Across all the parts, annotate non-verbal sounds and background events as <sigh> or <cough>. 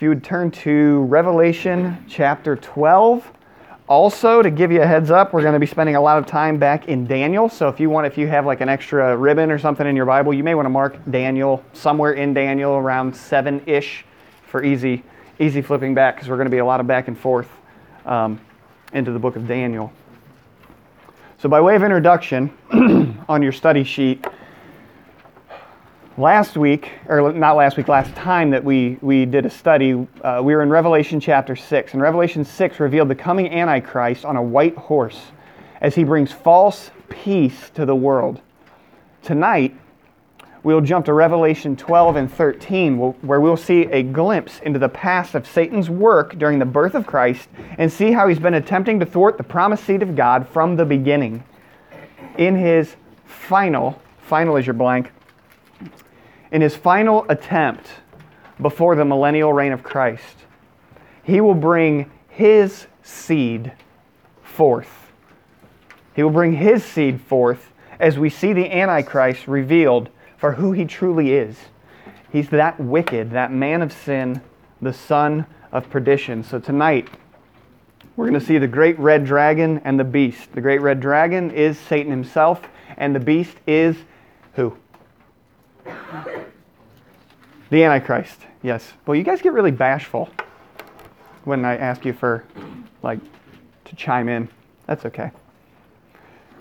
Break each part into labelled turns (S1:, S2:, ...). S1: If you would turn to Revelation chapter 12. Also, to give you a heads up, we're going to be spending a lot of time back in Daniel. So if you want, if you have like an extra ribbon or something in your Bible, you may want to mark Daniel somewhere in Daniel around seven ish for easy, easy flipping back because we're going to be a lot of back and forth um, into the book of Daniel. So by way of introduction, <clears throat> on your study sheet, last week, or not last week, last time that we, we did a study, uh, we were in Revelation chapter 6. And Revelation 6 revealed the coming Antichrist on a white horse as he brings false peace to the world. Tonight, we'll jump to Revelation 12 and 13, where we'll see a glimpse into the past of Satan's work during the birth of Christ and see how he's been attempting to thwart the promised seed of God from the beginning in his final, final is your blank, in his final attempt before the millennial reign of Christ, he will bring his seed forth. He will bring his seed forth as we see the Antichrist revealed for who he truly is. He's that wicked, that man of sin, the son of perdition. So tonight, we're going to see the great red dragon and the beast. The great red dragon is Satan himself, and the beast is who? The Antichrist, yes. Well, you guys get really bashful when I ask you for, like, to chime in. That's okay.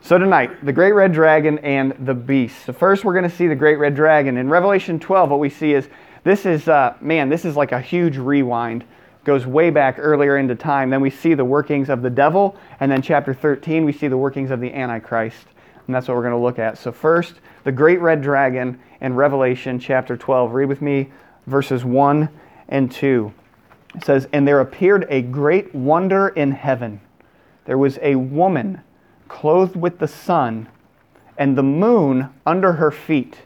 S1: So, tonight, the great red dragon and the beast. So, first, we're going to see the great red dragon. In Revelation 12, what we see is this is, uh, man, this is like a huge rewind. Goes way back earlier into time. Then we see the workings of the devil. And then, chapter 13, we see the workings of the Antichrist. And that's what we're going to look at. So, first, the great red dragon in Revelation chapter 12. Read with me verses 1 and 2. It says, And there appeared a great wonder in heaven. There was a woman clothed with the sun, and the moon under her feet,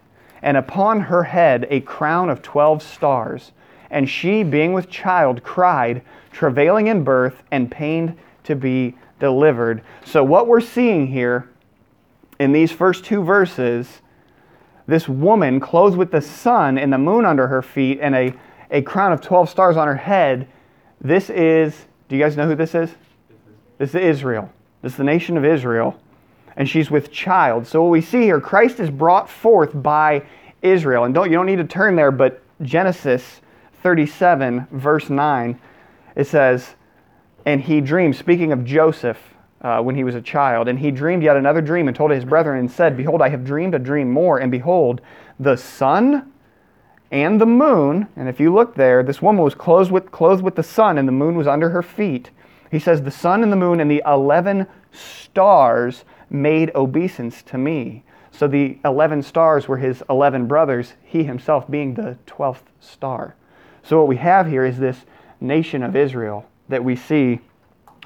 S1: and upon her head a crown of 12 stars. And she, being with child, cried, travailing in birth, and pained to be delivered. So, what we're seeing here in these first two verses this woman clothed with the sun and the moon under her feet and a, a crown of 12 stars on her head. This is, do you guys know who this is? This is Israel. This is the nation of Israel. And she's with child. So what we see here, Christ is brought forth by Israel. And don't you don't need to turn there, but Genesis 37, verse 9, it says, And he dreamed, speaking of Joseph, uh, when he was a child. And he dreamed yet another dream and told his brethren and said, Behold, I have dreamed a dream more, and behold, the sun and the moon, and if you look there, this woman was clothed with, clothed with the sun, and the moon was under her feet. He says, The sun and the moon and the 11 stars made obeisance to me. So the 11 stars were his 11 brothers, he himself being the 12th star. So what we have here is this nation of Israel that we see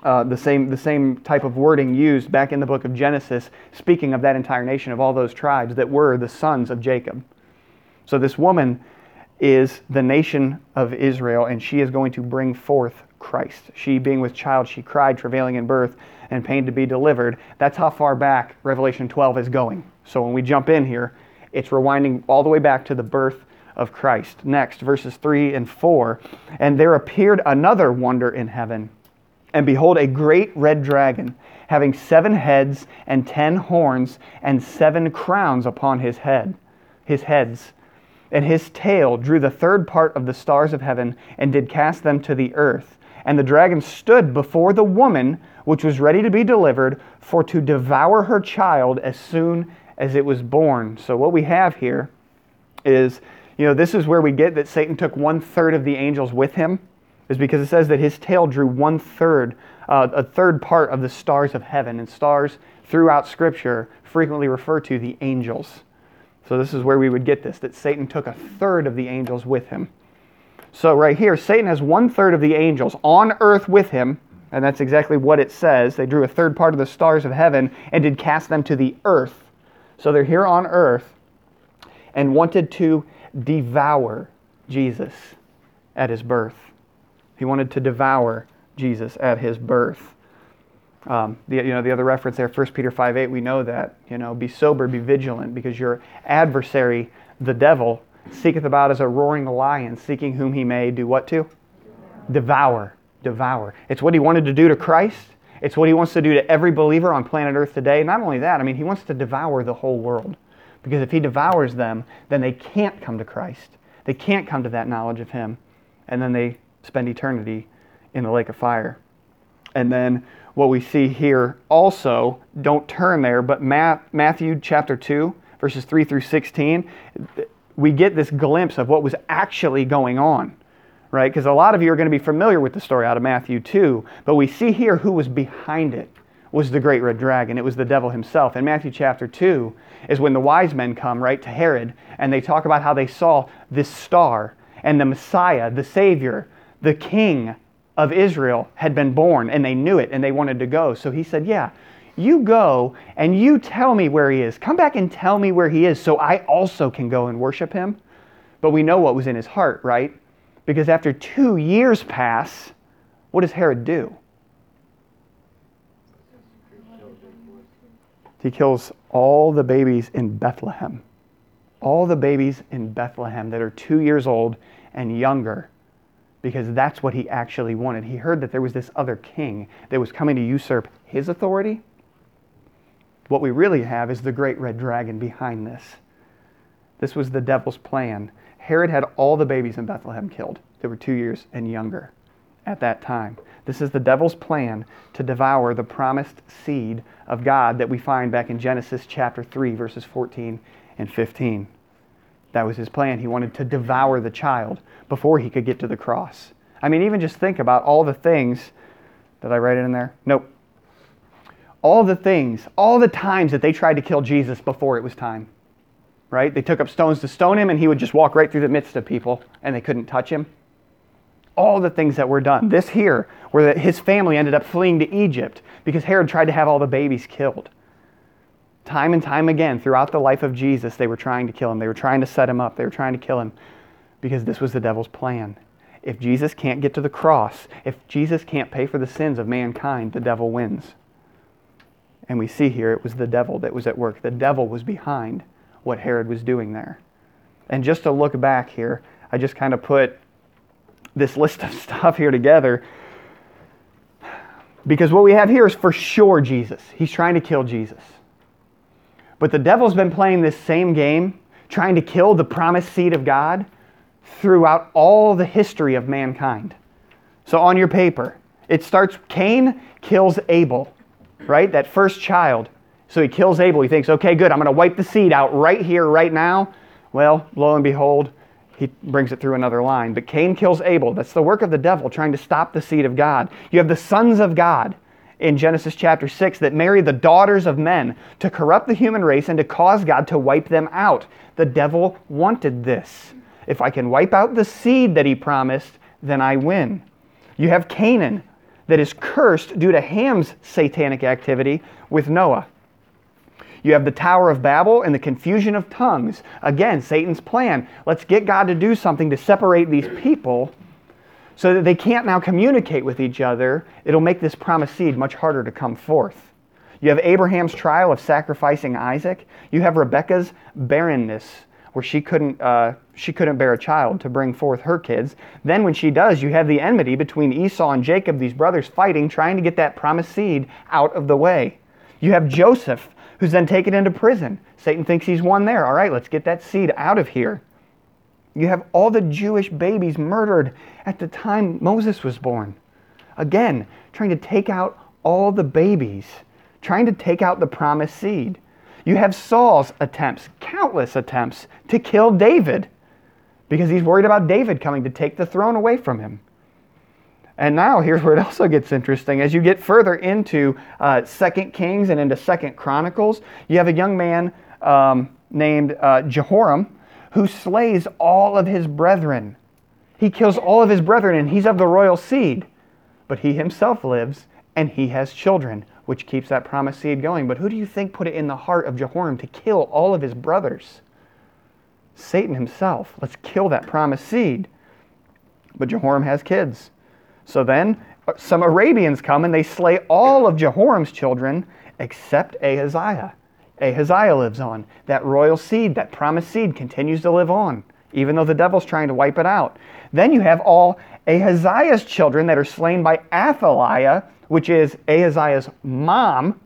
S1: uh, the same the same type of wording used back in the book of Genesis, speaking of that entire nation of all those tribes that were the sons of Jacob. So this woman is the nation of Israel, and she is going to bring forth Christ. She, being with child, she cried, travailing in birth, and pain to be delivered. That's how far back Revelation 12 is going. So when we jump in here, it's rewinding all the way back to the birth of Christ. Next, verses 3 and 4. And there appeared another wonder in heaven and behold, a great red dragon, having seven heads and ten horns, and seven crowns upon his head, his heads. And his tail drew the third part of the stars of heaven, and did cast them to the earth. And the dragon stood before the woman, which was ready to be delivered, for to devour her child as soon as it was born. So, what we have here is, you know, this is where we get that Satan took one third of the angels with him is because it says that his tail drew one third, uh, a third part of the stars of heaven. And stars throughout Scripture frequently refer to the angels. So this is where we would get this that Satan took a third of the angels with him. So right here, Satan has one third of the angels on earth with him. And that's exactly what it says. They drew a third part of the stars of heaven and did cast them to the earth. So they're here on earth and wanted to devour Jesus at his birth. He wanted to devour Jesus at his birth. Um, the, you know, the other reference there, 1 Peter 5 8, we know that. You know, be sober, be vigilant, because your adversary, the devil, seeketh about as a roaring lion, seeking whom he may do what to? Devour. Devour. It's what he wanted to do to Christ. It's what he wants to do to every believer on planet Earth today. Not only that, I mean, he wants to devour the whole world. Because if he devours them, then they can't come to Christ. They can't come to that knowledge of him. And then they spend eternity in the lake of fire. And then what we see here also, don't turn there, but Matthew chapter 2, verses 3 through 16, we get this glimpse of what was actually going on, right? Because a lot of you are going to be familiar with the story out of Matthew 2, but we see here who was behind it was the great red dragon. It was the devil himself. In Matthew chapter 2 is when the wise men come, right, to Herod, and they talk about how they saw this star and the Messiah, the Savior, the king of Israel had been born and they knew it and they wanted to go. So he said, Yeah, you go and you tell me where he is. Come back and tell me where he is so I also can go and worship him. But we know what was in his heart, right? Because after two years pass, what does Herod do? He kills all the babies in Bethlehem. All the babies in Bethlehem that are two years old and younger because that's what he actually wanted. He heard that there was this other king that was coming to usurp his authority. What we really have is the great red dragon behind this. This was the devil's plan. Herod had all the babies in Bethlehem killed They were two years and younger at that time. This is the devil's plan to devour the promised seed of God that we find back in Genesis chapter 3, verses 14 and 15. That was his plan. He wanted to devour the child before he could get to the cross. I mean, even just think about all the things. Did I write it in there? Nope. All the things, all the times that they tried to kill Jesus before it was time. Right? They took up stones to stone him, and he would just walk right through the midst of people, and they couldn't touch him. All the things that were done. This here, where his family ended up fleeing to Egypt because Herod tried to have all the babies killed time and time again throughout the life of Jesus, they were trying to kill him. They were trying to set him up. They were trying to kill him because this was the devil's plan. If Jesus can't get to the cross, if Jesus can't pay for the sins of mankind, the devil wins. And we see here it was the devil that was at work. The devil was behind what Herod was doing there. And just to look back here, I just kind of put this list of <laughs> stuff here together because what we have here is for sure Jesus. He's trying to kill Jesus. But the devil's been playing this same game, trying to kill the promised seed of God throughout all the history of mankind. So on your paper, it starts Cain kills Abel, right? That first child. So he kills Abel. He thinks, okay, good, I'm going to wipe the seed out right here, right now. Well, lo and behold, he brings it through another line. But Cain kills Abel. That's the work of the devil, trying to stop the seed of God. You have the sons of God in Genesis chapter 6 that marry the daughters of men to corrupt the human race and to cause God to wipe them out. The devil wanted this. If I can wipe out the seed that he promised, then I win. You have Canaan that is cursed due to Ham's satanic activity with Noah. You have the Tower of Babel and the confusion of tongues. Again, Satan's plan. Let's get God to do something to separate these people so that they can't now communicate with each other, it'll make this promised seed much harder to come forth. You have Abraham's trial of sacrificing Isaac. You have Rebecca's barrenness, where she couldn't, uh, she couldn't bear a child to bring forth her kids. Then, when she does, you have the enmity between Esau and Jacob, these brothers fighting, trying to get that promised seed out of the way. You have Joseph, who's then taken into prison. Satan thinks he's won there. All right, let's get that seed out of here. You have all the Jewish babies murdered at the time Moses was born. Again, trying to take out all the babies, trying to take out the promised seed. You have Saul's attempts, countless attempts, to kill David because he's worried about David coming to take the throne away from him. And now here's where it also gets interesting. As you get further into uh, Second Kings and into Second Chronicles, you have a young man um, named uh, Jehoram who slays all of his brethren. He kills all of his brethren, and he's of the royal seed. But he himself lives, and he has children, which keeps that promised seed going. But who do you think put it in the heart of Jehoram to kill all of his brothers? Satan himself. Let's kill that promised seed. But Jehoram has kids. So then uh, some Arabians come and they slay all of Jehoram's children except Ahaziah. Ahaziah lives on. That royal seed, that promised seed, continues to live on, even though the devil's trying to wipe it out. Then you have all Ahaziah's children that are slain by Athaliah, which is Ahaziah's mom.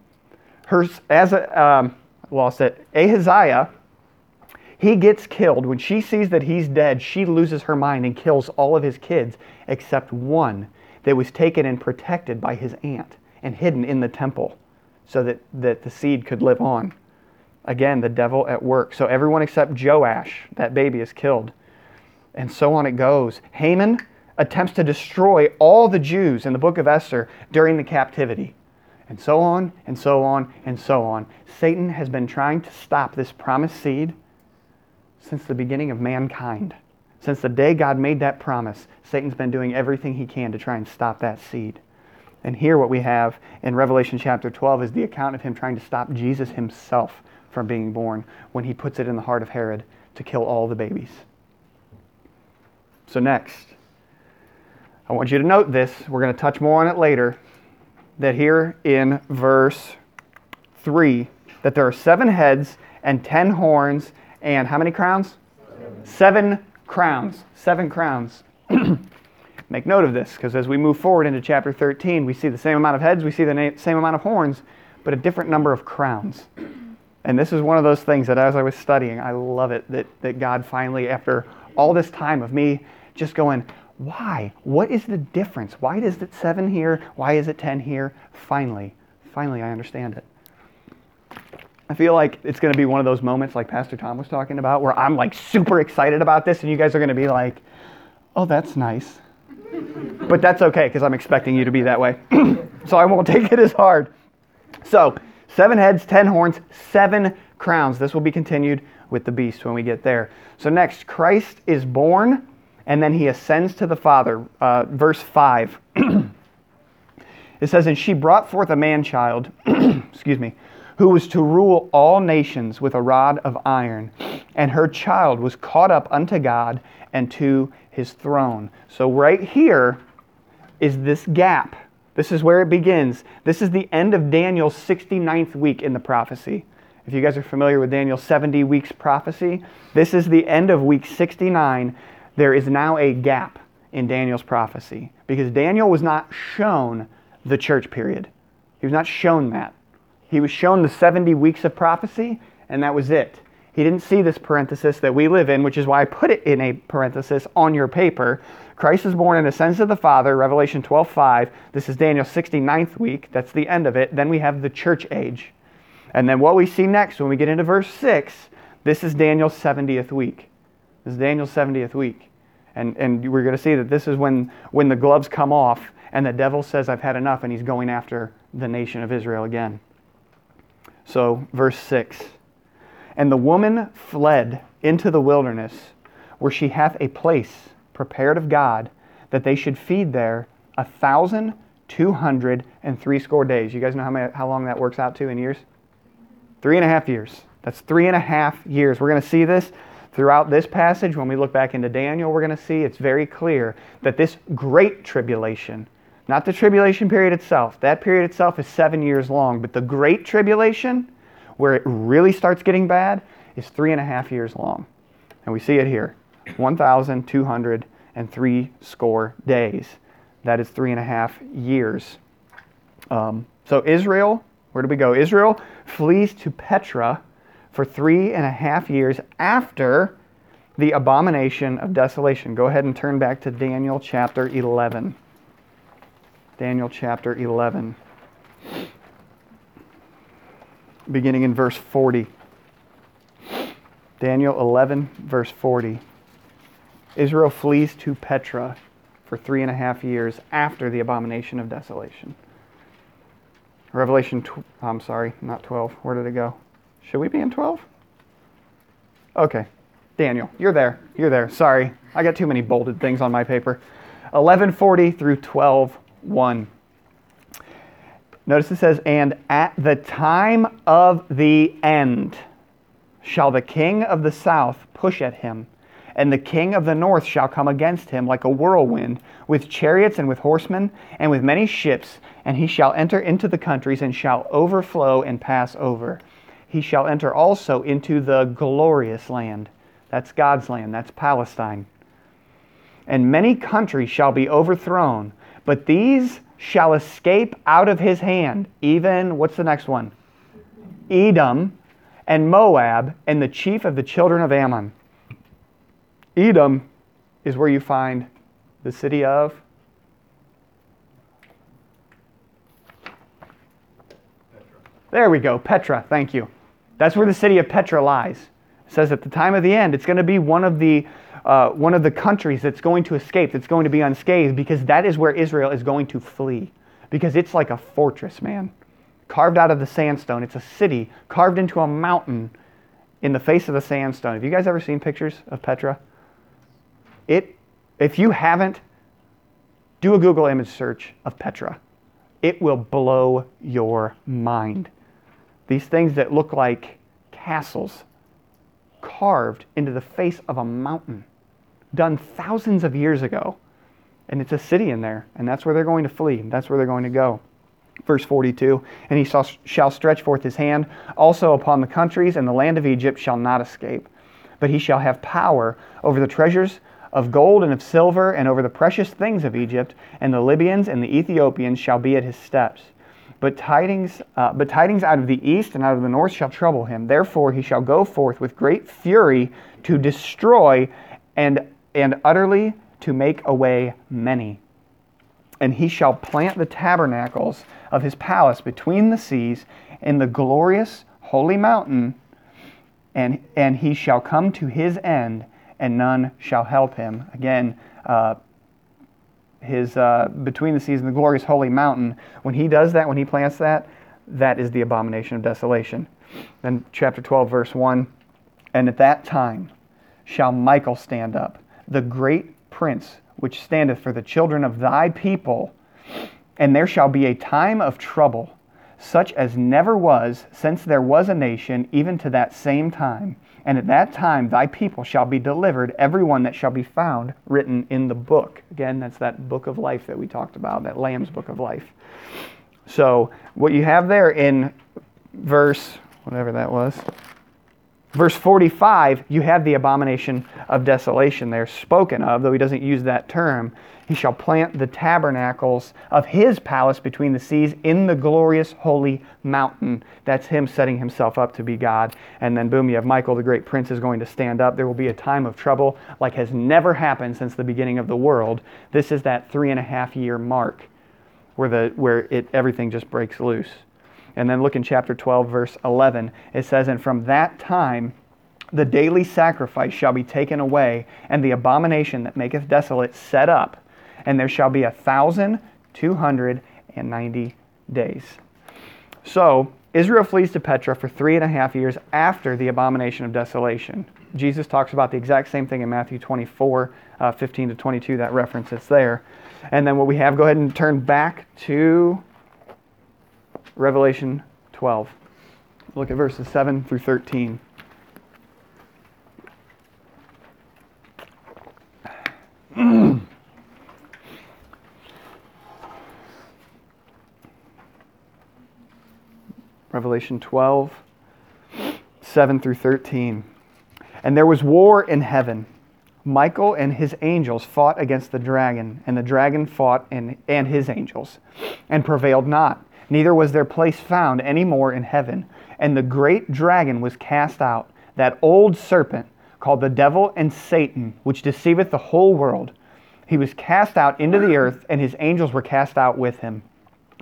S1: Her, as a, um, lost it. Ahaziah, he gets killed. When she sees that he's dead, she loses her mind and kills all of his kids except one that was taken and protected by his aunt and hidden in the temple so that, that the seed could live on. Again, the devil at work. So everyone except Joash, that baby, is killed. And so on it goes. Haman attempts to destroy all the Jews in the book of Esther during the captivity. And so on, and so on, and so on. Satan has been trying to stop this promised seed since the beginning of mankind. Since the day God made that promise, Satan's been doing everything he can to try and stop that seed. And here, what we have in Revelation chapter 12 is the account of him trying to stop Jesus himself from being born when he puts it in the heart of Herod to kill all the babies. So, next, I want you to note this. We're going to touch more on it later. That here in verse 3, that there are seven heads and ten horns and how many crowns? Seven, seven crowns. Seven crowns. <clears throat> Make note of this because as we move forward into chapter 13, we see the same amount of heads, we see the na- same amount of horns, but a different number of crowns. And this is one of those things that as I was studying, I love it that, that God finally, after all this time of me just going, why? What is the difference? Why is it seven here? Why is it 10 here? Finally, finally, I understand it. I feel like it's going to be one of those moments like Pastor Tom was talking about where I'm like super excited about this and you guys are going to be like, oh, that's nice. but that's okay because I'm expecting you to be that way. <clears throat> so I won't take it as hard. So, Seven heads, ten horns, seven crowns. This will be continued with the beast when we get there. So, next, Christ is born and then he ascends to the Father. Uh, verse 5. <clears throat> it says, And she brought forth a man child, <clears throat> excuse me, who was to rule all nations with a rod of iron. And her child was caught up unto God and to his throne. So, right here is this gap this is where it begins. This is the end of Daniel's 69th week in the prophecy. If you guys are familiar with Daniel's 70 weeks prophecy, this is the end of week 69. There is now a gap in Daniel's prophecy because Daniel was not shown the church period. He was not shown that. He was shown the 70 weeks of prophecy, and that was it. He didn't see this parenthesis that we live in, which is why I put it in a parenthesis on your paper, Christ is born and ascends to the Father, Revelation 12 5. This is Daniel's 69th week. That's the end of it. Then we have the church age. And then what we see next when we get into verse 6, this is Daniel's 70th week. This is Daniel's 70th week. And, and we're going to see that this is when, when the gloves come off and the devil says, I've had enough, and he's going after the nation of Israel again. So, verse 6 And the woman fled into the wilderness, where she hath a place prepared of God that they should feed there a thousand two hundred and three score days. You guys know how, many, how long that works out to in years? Three and a half years. That's three and a half years. We're going to see this throughout this passage. When we look back into Daniel, we're going to see it's very clear that this great tribulation, not the tribulation period itself, that period itself is seven years long, but the great tribulation, where it really starts getting bad, is three and a half years long. And we see it here. 1,203 score days. That is three and a half years. Um, so, Israel, where do we go? Israel flees to Petra for three and a half years after the abomination of desolation. Go ahead and turn back to Daniel chapter 11. Daniel chapter 11, beginning in verse 40. Daniel 11, verse 40. Israel flees to Petra for three and a half years after the abomination of desolation. Revelation, tw- I'm sorry, not 12. Where did it go? Should we be in 12? Okay. Daniel, you're there. You're there. Sorry. I got too many bolded things on my paper. 1140 through 121. Notice it says, "And at the time of the end shall the king of the south push at him, and the king of the north shall come against him like a whirlwind, with chariots and with horsemen, and with many ships. And he shall enter into the countries, and shall overflow and pass over. He shall enter also into the glorious land. That's God's land, that's Palestine. And many countries shall be overthrown, but these shall escape out of his hand. Even, what's the next one? Edom and Moab and the chief of the children of Ammon. Edom is where you find the city of Petra. There we go, Petra, thank you. That's where the city of Petra lies. It says at the time of the end, it's going to be one of the uh, one of the countries that's going to escape, that's going to be unscathed, because that is where Israel is going to flee. Because it's like a fortress, man. Carved out of the sandstone. It's a city carved into a mountain in the face of the sandstone. Have you guys ever seen pictures of Petra? It, if you haven't, do a Google image search of Petra. It will blow your mind. These things that look like castles carved into the face of a mountain, done thousands of years ago. And it's a city in there, and that's where they're going to flee, that's where they're going to go. Verse 42 And he shall stretch forth his hand also upon the countries, and the land of Egypt shall not escape. But he shall have power over the treasures of gold and of silver, and over the precious things of Egypt, and the Libyans and the Ethiopians shall be at his steps. But tidings, uh, but tidings out of the east and out of the north shall trouble him. Therefore he shall go forth with great fury to destroy and, and utterly to make away many. And he shall plant the tabernacles of his palace between the seas in the glorious holy mountain, and, and he shall come to his end and none shall help him. Again, uh, his uh, between the seas and the glorious holy mountain. When he does that, when he plants that, that is the abomination of desolation. Then chapter 12, verse 1 And at that time shall Michael stand up, the great prince which standeth for the children of thy people, and there shall be a time of trouble, such as never was since there was a nation, even to that same time and at that time, thy people shall be delivered, everyone that shall be found written in the book. Again, that's that book of life that we talked about, that Lamb's book of life. So, what you have there in verse, whatever that was, Verse 45, you have the abomination of desolation there spoken of, though he doesn't use that term. He shall plant the tabernacles of his palace between the seas in the glorious holy mountain. That's him setting himself up to be God. And then, boom, you have Michael, the great prince, is going to stand up. There will be a time of trouble like has never happened since the beginning of the world. This is that three and a half year mark where, the, where it, everything just breaks loose. And then look in chapter 12, verse 11. It says, And from that time the daily sacrifice shall be taken away, and the abomination that maketh desolate set up, and there shall be a thousand two hundred and ninety days. So Israel flees to Petra for three and a half years after the abomination of desolation. Jesus talks about the exact same thing in Matthew 24, uh, 15 to 22, that reference is there. And then what we have, go ahead and turn back to Revelation 12. Look at verses 7 through 13. <clears throat> Revelation 12, 7 through 13. And there was war in heaven. Michael and his angels fought against the dragon, and the dragon fought and, and his angels, and prevailed not neither was their place found any more in heaven. And the great dragon was cast out, that old serpent called the devil and Satan, which deceiveth the whole world. He was cast out into the earth, and his angels were cast out with him.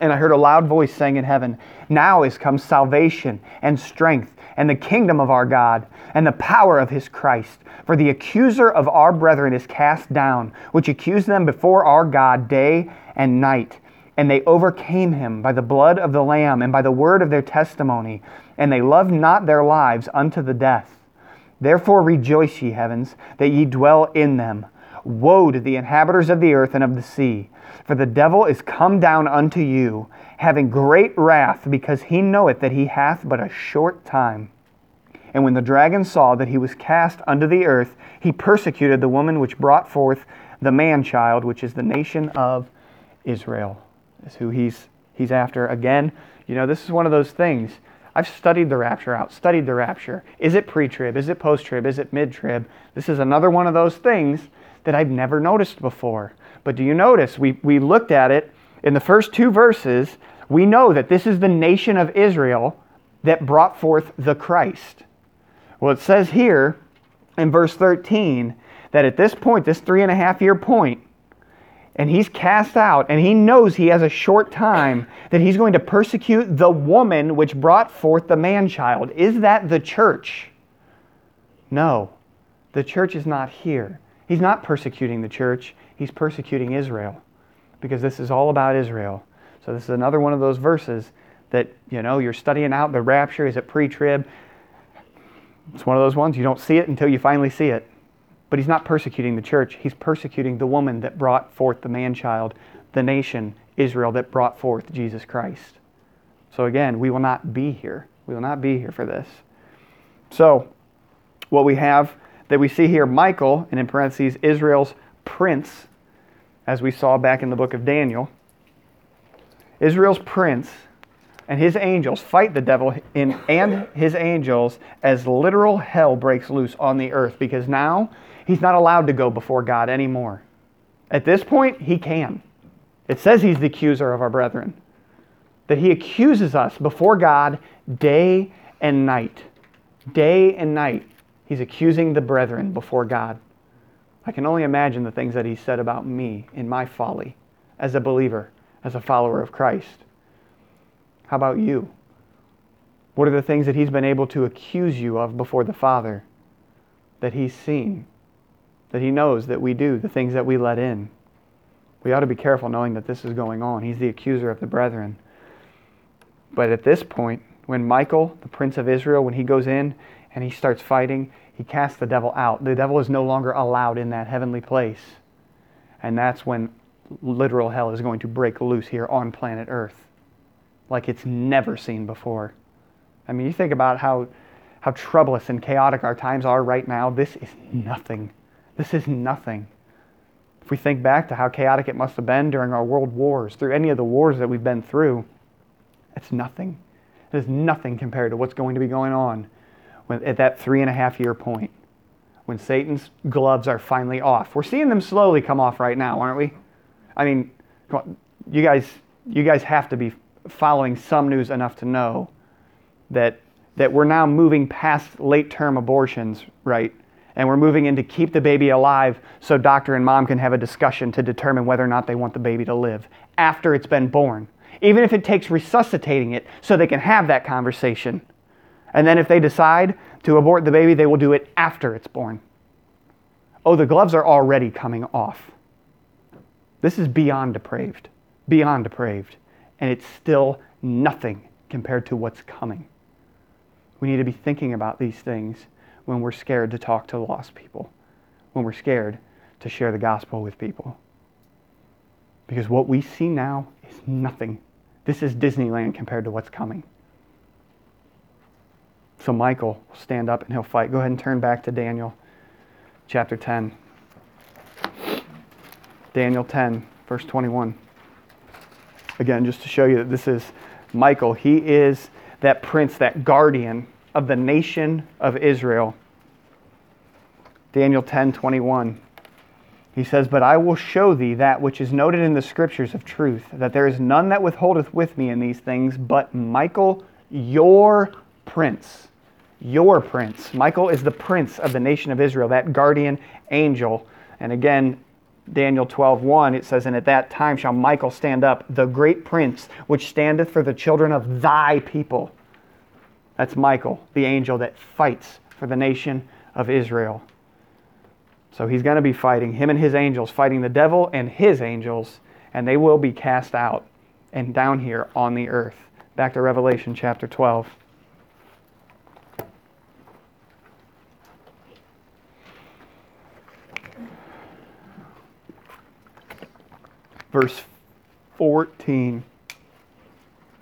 S1: And I heard a loud voice saying in heaven, Now is come salvation and strength and the kingdom of our God and the power of his Christ. For the accuser of our brethren is cast down, which accused them before our God day and night. And they overcame him by the blood of the Lamb and by the word of their testimony, and they loved not their lives unto the death. Therefore rejoice, ye heavens, that ye dwell in them. Woe to the inhabitants of the earth and of the sea, for the devil is come down unto you, having great wrath, because he knoweth that he hath but a short time. And when the dragon saw that he was cast unto the earth, he persecuted the woman which brought forth the man child, which is the nation of Israel is who he's, he's after. Again, you know, this is one of those things. I've studied the rapture out, studied the rapture. Is it pre trib? Is it post trib? Is it mid trib? This is another one of those things that I've never noticed before. But do you notice? We, we looked at it in the first two verses. We know that this is the nation of Israel that brought forth the Christ. Well, it says here in verse 13 that at this point, this three and a half year point, and he's cast out, and he knows he has a short time that he's going to persecute the woman which brought forth the man child. Is that the church? No, the church is not here. He's not persecuting the church, he's persecuting Israel because this is all about Israel. So, this is another one of those verses that, you know, you're studying out the rapture. Is it pre trib? It's one of those ones you don't see it until you finally see it. But he's not persecuting the church, he's persecuting the woman that brought forth the man child, the nation, Israel, that brought forth Jesus Christ. So again, we will not be here. We will not be here for this. So, what we have that we see here, Michael, and in parentheses, Israel's prince, as we saw back in the book of Daniel, Israel's prince and his angels fight the devil in, and his angels as literal hell breaks loose on the earth because now He's not allowed to go before God anymore. At this point, he can. It says he's the accuser of our brethren, that he accuses us before God day and night. Day and night, he's accusing the brethren before God. I can only imagine the things that he said about me in my folly as a believer, as a follower of Christ. How about you? What are the things that he's been able to accuse you of before the Father that he's seen? that He knows that we do, the things that we let in. We ought to be careful knowing that this is going on. He's the accuser of the brethren. But at this point, when Michael, the prince of Israel, when he goes in and he starts fighting, he casts the devil out. The devil is no longer allowed in that heavenly place. And that's when literal hell is going to break loose here on planet Earth like it's never seen before. I mean, you think about how, how troublous and chaotic our times are right now. This is nothing this is nothing. If we think back to how chaotic it must have been during our world wars, through any of the wars that we've been through, it's nothing. It is nothing compared to what's going to be going on at that three and a half year point when Satan's gloves are finally off. We're seeing them slowly come off right now, aren't we? I mean, you guys, you guys have to be following some news enough to know that that we're now moving past late term abortions, right? and we're moving in to keep the baby alive so doctor and mom can have a discussion to determine whether or not they want the baby to live after it's been born. Even if it takes resuscitating it so they can have that conversation. And then if they decide to abort the baby, they will do it after it's born. Oh, the gloves are already coming off. This is beyond depraved, beyond depraved. And it's still nothing compared to what's coming. We need to be thinking about these things when we're scared to talk to lost people, when we're scared to share the gospel with people. Because what we see now is nothing. This is Disneyland compared to what's coming. So Michael will stand up and he'll fight. Go ahead and turn back to Daniel chapter 10. Daniel 10, verse 21. Again, just to show you that this is Michael. He is that prince, that guardian of the nation of Israel. Daniel ten twenty one, He says, But I will show thee that which is noted in the scriptures of truth, that there is none that withholdeth with me in these things, but Michael, your prince. Your prince. Michael is the prince of the nation of Israel, that guardian angel. And again, Daniel 12:1, it says, And at that time shall Michael stand up, the great prince, which standeth for the children of thy people. That's Michael, the angel that fights for the nation of Israel. So he's going to be fighting him and his angels, fighting the devil and his angels, and they will be cast out and down here on the earth. Back to Revelation chapter 12. Verse 14.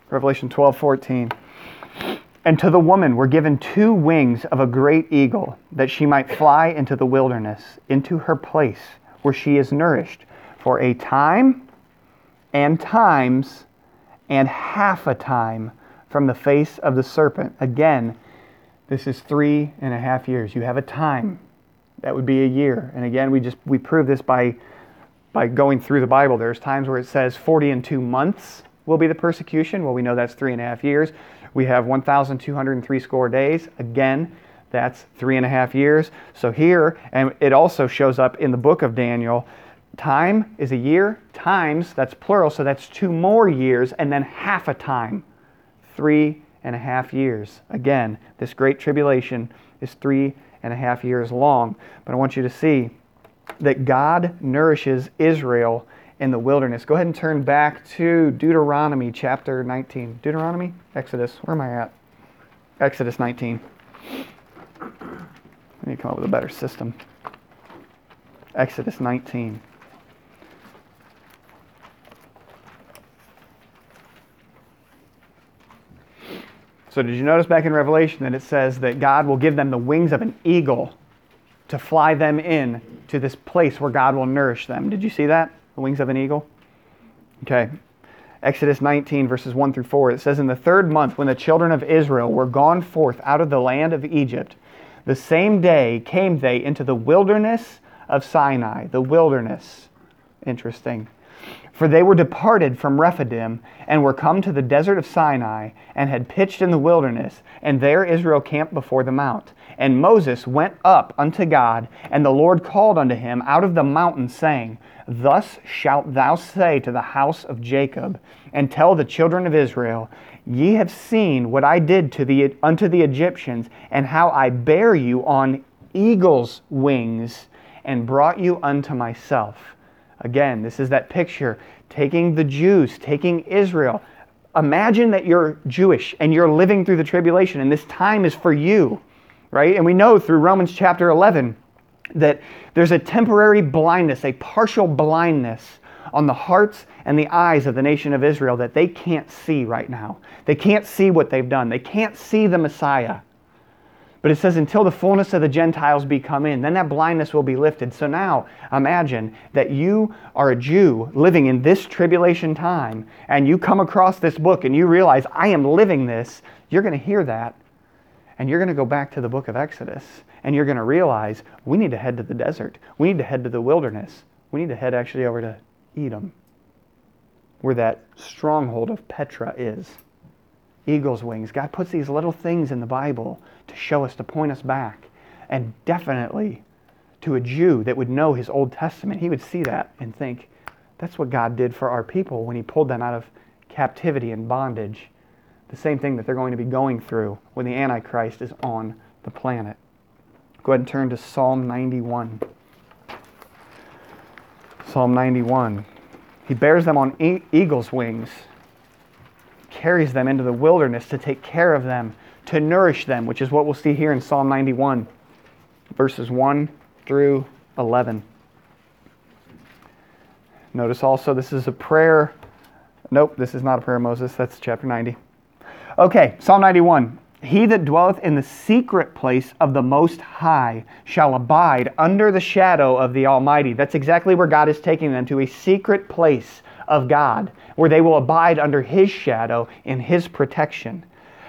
S1: Revelation 12 14. And to the woman were given two wings of a great eagle, that she might fly into the wilderness, into her place where she is nourished for a time and times and half a time from the face of the serpent. Again, this is three and a half years. You have a time. That would be a year. And again, we just we prove this by by going through the Bible. There's times where it says 40 and two months will be the persecution. Well, we know that's three and a half years we have 1,203 score days. Again, that's three and a half years. So here, and it also shows up in the book of Daniel, time is a year, times, that's plural, so that's two more years, and then half a time, three and a half years. Again, this great tribulation is three and a half years long. But I want you to see that God nourishes Israel in the wilderness. Go ahead and turn back to Deuteronomy chapter 19. Deuteronomy? Exodus. Where am I at? Exodus 19. I need to come up with a better system. Exodus 19. So, did you notice back in Revelation that it says that God will give them the wings of an eagle to fly them in to this place where God will nourish them? Did you see that? the wings of an eagle? Okay. Exodus 19, verses 1 through 4, it says, In the third month, when the children of Israel were gone forth out of the land of Egypt, the same day came they into the wilderness of Sinai. The wilderness. Interesting. For they were departed from Rephidim, and were come to the desert of Sinai, and had pitched in the wilderness, and there Israel camped before the mount. And Moses went up unto God, and the Lord called unto him out of the mountain, saying, Thus shalt thou say to the house of Jacob, and tell the children of Israel, Ye have seen what I did to the, unto the Egyptians, and how I bare you on eagle's wings, and brought you unto myself. Again, this is that picture taking the Jews, taking Israel. Imagine that you're Jewish and you're living through the tribulation, and this time is for you, right? And we know through Romans chapter 11 that there's a temporary blindness, a partial blindness on the hearts and the eyes of the nation of Israel that they can't see right now. They can't see what they've done, they can't see the Messiah. But it says, until the fullness of the Gentiles be come in, then that blindness will be lifted. So now imagine that you are a Jew living in this tribulation time, and you come across this book and you realize, I am living this. You're going to hear that, and you're going to go back to the book of Exodus, and you're going to realize, we need to head to the desert. We need to head to the wilderness. We need to head actually over to Edom, where that stronghold of Petra is. Eagle's wings. God puts these little things in the Bible to show us, to point us back. And definitely to a Jew that would know his Old Testament, he would see that and think, that's what God did for our people when he pulled them out of captivity and bondage. The same thing that they're going to be going through when the Antichrist is on the planet. Go ahead and turn to Psalm 91. Psalm 91. He bears them on eagle's wings, carries them into the wilderness to take care of them to nourish them, which is what we'll see here in Psalm 91, verses 1 through 11. Notice also this is a prayer. Nope, this is not a prayer, Moses. That's chapter 90. Okay, Psalm 91. He that dwelleth in the secret place of the Most High shall abide under the shadow of the Almighty. That's exactly where God is taking them to a secret place of God, where they will abide under His shadow in His protection.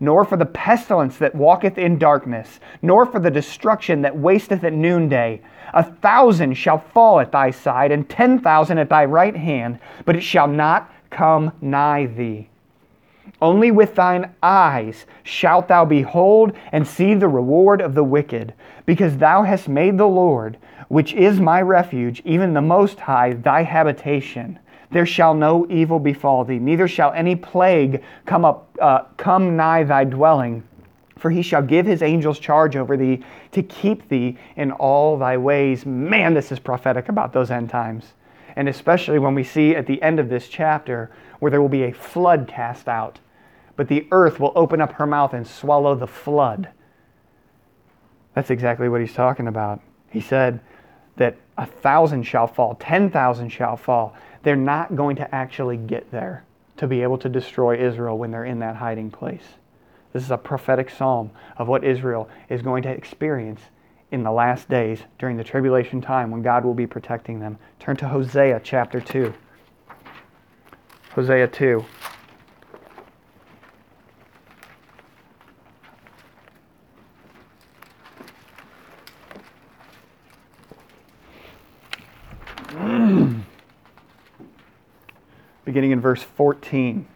S1: nor for the pestilence that walketh in darkness, nor for the destruction that wasteth at noonday. A thousand shall fall at thy side, and ten thousand at thy right hand, but it shall not come nigh thee. Only with thine eyes shalt thou behold and see the reward of the wicked, because thou hast made the Lord, which is my refuge, even the Most High, thy habitation. There shall no evil befall thee, neither shall any plague come up uh, come nigh thy dwelling. For he shall give his angels charge over thee to keep thee in all thy ways. Man, this is prophetic about those end times. And especially when we see at the end of this chapter where there will be a flood cast out, but the earth will open up her mouth and swallow the flood. That's exactly what he's talking about. He said that a thousand shall fall, ten thousand shall fall they're not going to actually get there to be able to destroy Israel when they're in that hiding place. This is a prophetic psalm of what Israel is going to experience in the last days during the tribulation time when God will be protecting them. Turn to Hosea chapter 2. Hosea 2. beginning in verse 14.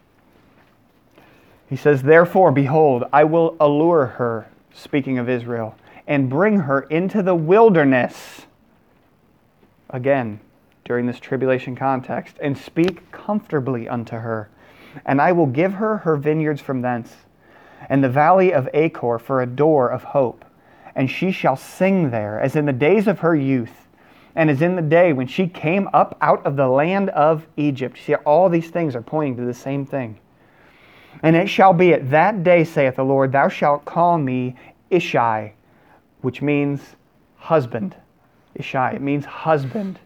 S1: He says, Therefore, behold, I will allure her, speaking of Israel, and bring her into the wilderness. Again, during this tribulation context, and speak comfortably unto her. And I will give her her vineyards from thence, and the valley of Achor for a door of hope. And she shall sing there, as in the days of her youth and is in the day when she came up out of the land of Egypt. See, all these things are pointing to the same thing. And it shall be at that day, saith the Lord, thou shalt call me Ishi, which means husband. Ishi, it means husband.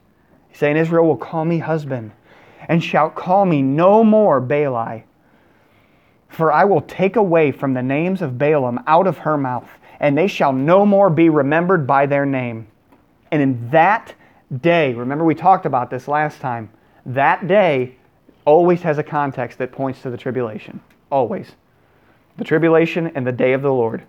S1: He's saying, Israel will call me husband, and shalt call me no more Baali. For I will take away from the names of Baalim out of her mouth, and they shall no more be remembered by their name. And in that day, remember we talked about this last time, that day always has a context that points to the tribulation. Always. The tribulation and the day of the Lord.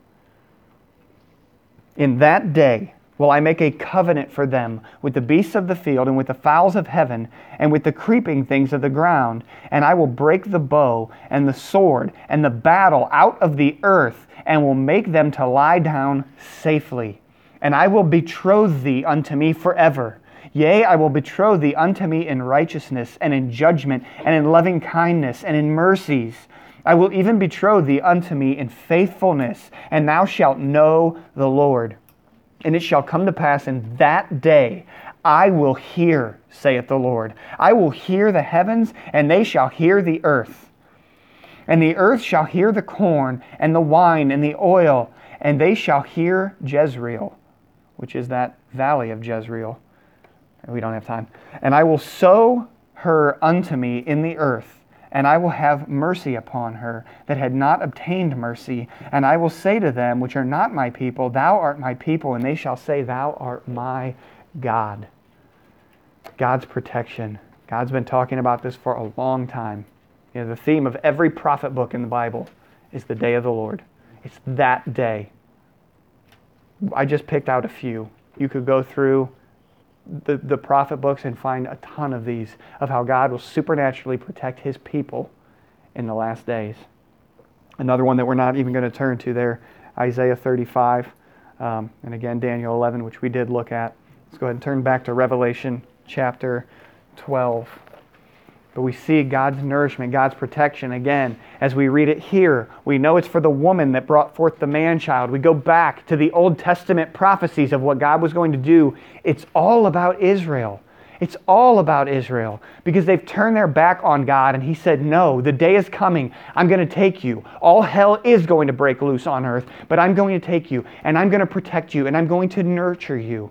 S1: In that day will I make a covenant for them with the beasts of the field and with the fowls of heaven and with the creeping things of the ground. And I will break the bow and the sword and the battle out of the earth and will make them to lie down safely. And I will betroth thee unto me forever Yea, I will betroth thee unto me in righteousness, and in judgment, and in loving kindness, and in mercies. I will even betroth thee unto me in faithfulness, and thou shalt know the Lord. And it shall come to pass in that day, I will hear, saith the Lord. I will hear the heavens, and they shall hear the earth. And the earth shall hear the corn, and the wine, and the oil, and they shall hear Jezreel, which is that valley of Jezreel we don't have time. And I will sow her unto me in the earth, and I will have mercy upon her that had not obtained mercy. And I will say to them, which are not my people, Thou art my people, and they shall say, Thou art my God. God's protection. God's been talking about this for a long time. You know, the theme of every prophet book in the Bible is the day of the Lord. It's that day. I just picked out a few. You could go through the, the prophet books and find a ton of these of how God will supernaturally protect his people in the last days. Another one that we're not even going to turn to there, Isaiah 35, um, and again Daniel 11, which we did look at. Let's go ahead and turn back to Revelation chapter 12. But we see God's nourishment, God's protection again. As we read it here, we know it's for the woman that brought forth the man child. We go back to the Old Testament prophecies of what God was going to do. It's all about Israel. It's all about Israel because they've turned their back on God and He said, No, the day is coming. I'm going to take you. All hell is going to break loose on earth, but I'm going to take you and I'm going to protect you and I'm going to nurture you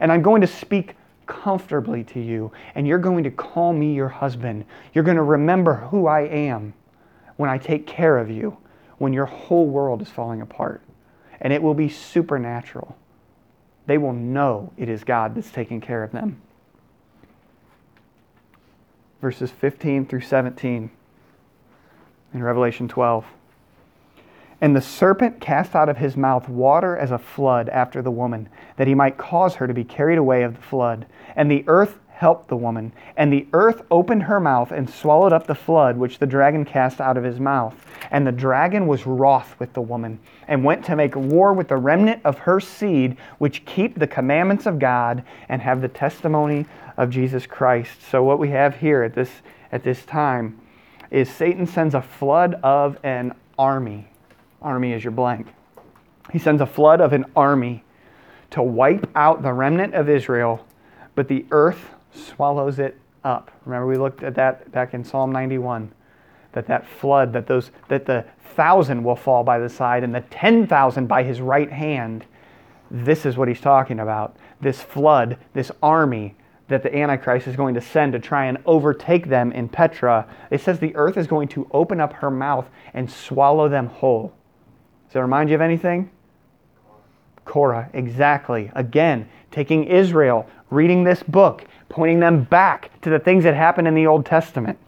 S1: and I'm going to speak comfortably to you, and you're going to call me your husband. You're going to remember who I am when I take care of you, when your whole world is falling apart. And it will be supernatural. They will know it is God that's taking care of them. Verses 15 through 17 in Revelation 12. And the serpent cast out of his mouth water as a flood after the woman, that he might cause her to be carried away of the flood. And the earth helped the woman. And the earth opened her mouth and swallowed up the flood which the dragon cast out of his mouth. And the dragon was wroth with the woman, and went to make war with the remnant of her seed, which keep the commandments of God and have the testimony of Jesus Christ. So, what we have here at this, at this time is Satan sends a flood of an army Army is your blank. He sends a flood of an army to wipe out the remnant of Israel, but the earth swallows it up. Remember, we looked at that back in Psalm 91 that that flood, that, those, that the thousand will fall by the side and the 10,000 by his right hand. This is what he's talking about. This flood, this army that the Antichrist is going to send to try and overtake them in Petra. It says the earth is going to open up her mouth and swallow them whole. Does that remind you of anything? Korah, exactly. Again, taking Israel, reading this book, pointing them back to the things that happened in the Old Testament.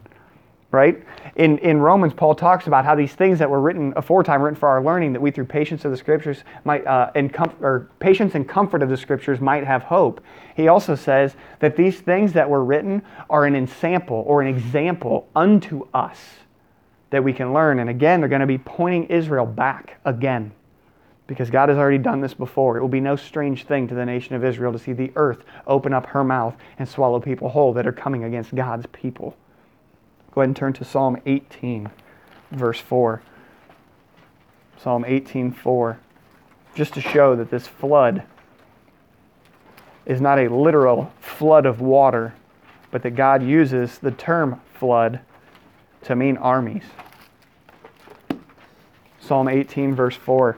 S1: Right? In, in Romans, Paul talks about how these things that were written aforetime, written for our learning, that we through patience of the Scriptures might, uh, and com- or patience and comfort of the Scriptures might have hope. He also says that these things that were written are an ensample or an example unto us that we can learn. And again, they're going to be pointing Israel back again because God has already done this before. It will be no strange thing to the nation of Israel to see the earth open up her mouth and swallow people whole that are coming against God's people. Go ahead and turn to Psalm 18, verse 4. Psalm 18, 4. Just to show that this flood is not a literal flood of water, but that God uses the term flood to mean armies. Psalm 18, verse 4.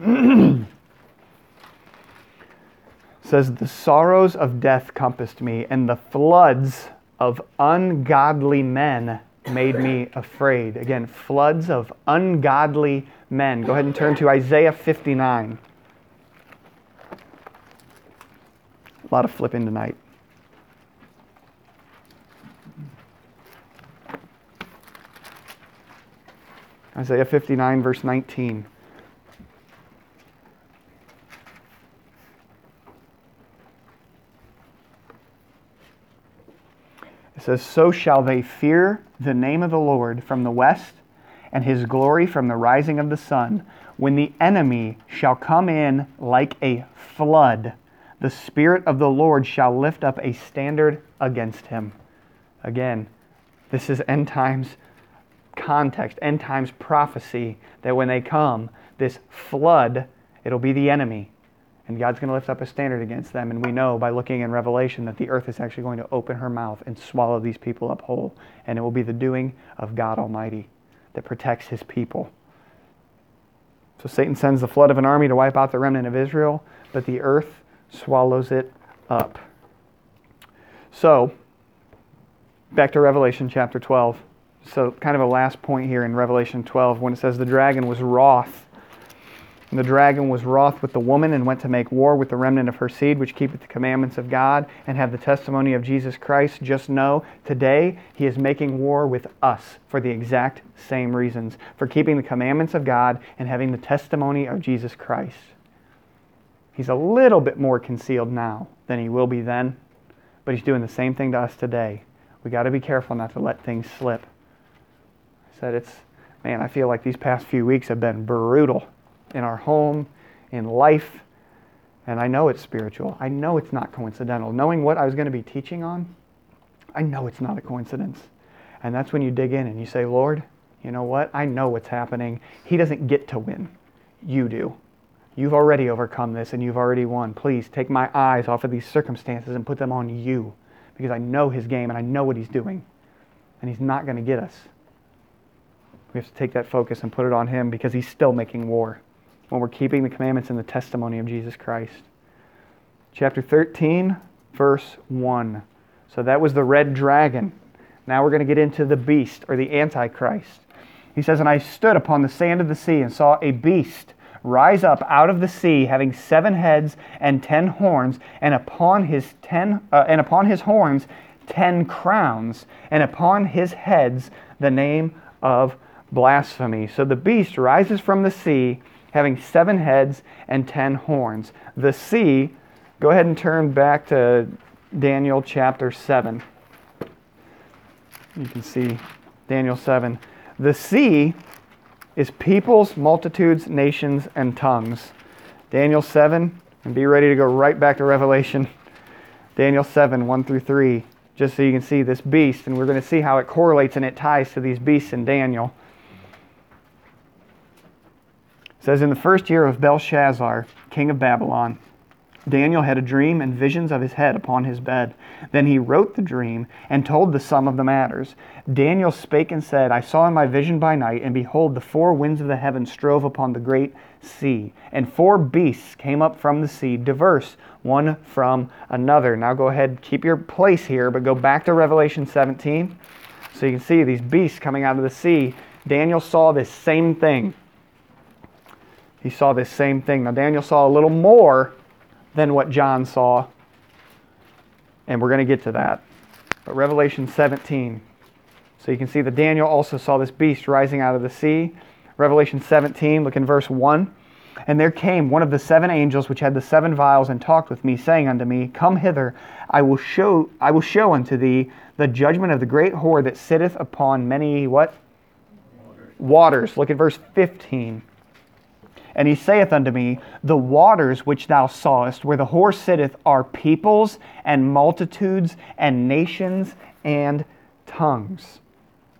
S1: <clears throat> says, The sorrows of death compassed me, and the floods of ungodly men made me afraid. Again, floods of ungodly men. Go ahead and turn to Isaiah 59. A lot of flipping tonight. Isaiah 59, verse 19. It says, So shall they fear the name of the Lord from the west, and his glory from the rising of the sun, when the enemy shall come in like a flood. The Spirit of the Lord shall lift up a standard against him. Again, this is end times context, end times prophecy, that when they come, this flood, it'll be the enemy. And God's going to lift up a standard against them. And we know by looking in Revelation that the earth is actually going to open her mouth and swallow these people up whole. And it will be the doing of God Almighty that protects his people. So Satan sends the flood of an army to wipe out the remnant of Israel, but the earth swallows it up. So, back to Revelation chapter 12 so kind of a last point here in Revelation 12 when it says the dragon was wroth. And the dragon was wroth with the woman and went to make war with the remnant of her seed, which keepeth the commandments of God and have the testimony of Jesus Christ. Just know today he is making war with us for the exact same reasons for keeping the commandments of God and having the testimony of Jesus Christ. He's a little bit more concealed now than he will be then, but he's doing the same thing to us today. We got to be careful not to let things slip said it's man i feel like these past few weeks have been brutal in our home in life and i know it's spiritual i know it's not coincidental knowing what i was going to be teaching on i know it's not a coincidence and that's when you dig in and you say lord you know what i know what's happening he doesn't get to win you do you've already overcome this and you've already won please take my eyes off of these circumstances and put them on you because i know his game and i know what he's doing and he's not going to get us we have to take that focus and put it on Him because He's still making war when we're keeping the commandments and the testimony of Jesus Christ. Chapter 13, verse 1. So that was the red dragon. Now we're going to get into the beast or the Antichrist. He says, And I stood upon the sand of the sea and saw a beast rise up out of the sea, having seven heads and ten horns, and upon his ten uh, and upon his horns ten crowns, and upon his heads the name of blasphemy. So the beast rises from the sea, having seven heads and ten horns. The sea, go ahead and turn back to Daniel chapter 7. You can see Daniel 7. The sea is peoples, multitudes, nations, and tongues. Daniel 7, and be ready to go right back to Revelation. Daniel 7, 1 through 3, just so you can see this beast, and we're going to see how it correlates and it ties to these beasts in Daniel says in the first year of Belshazzar, king of Babylon, Daniel had a dream and visions of his head upon his bed. Then he wrote the dream and told the sum of the matters. Daniel spake and said, I saw in my vision by night, and behold, the four winds of the heaven strove upon the great sea. And four beasts came up from the sea, diverse one from another. Now go ahead, keep your place here, but go back to Revelation 17. So you can see these beasts coming out of the sea. Daniel saw this same thing. He saw this same thing. Now, Daniel saw a little more than what John saw, and we're going to get to that. But Revelation 17. So you can see that Daniel also saw this beast rising out of the sea. Revelation 17, look in verse 1. And there came one of the seven angels which had the seven vials and talked with me, saying unto me, Come hither, I will show I will show unto thee the judgment of the great whore that sitteth upon many what? Waters. Waters. Look at verse 15. And he saith unto me, The waters which thou sawest, where the horse sitteth, are peoples and multitudes and nations and tongues.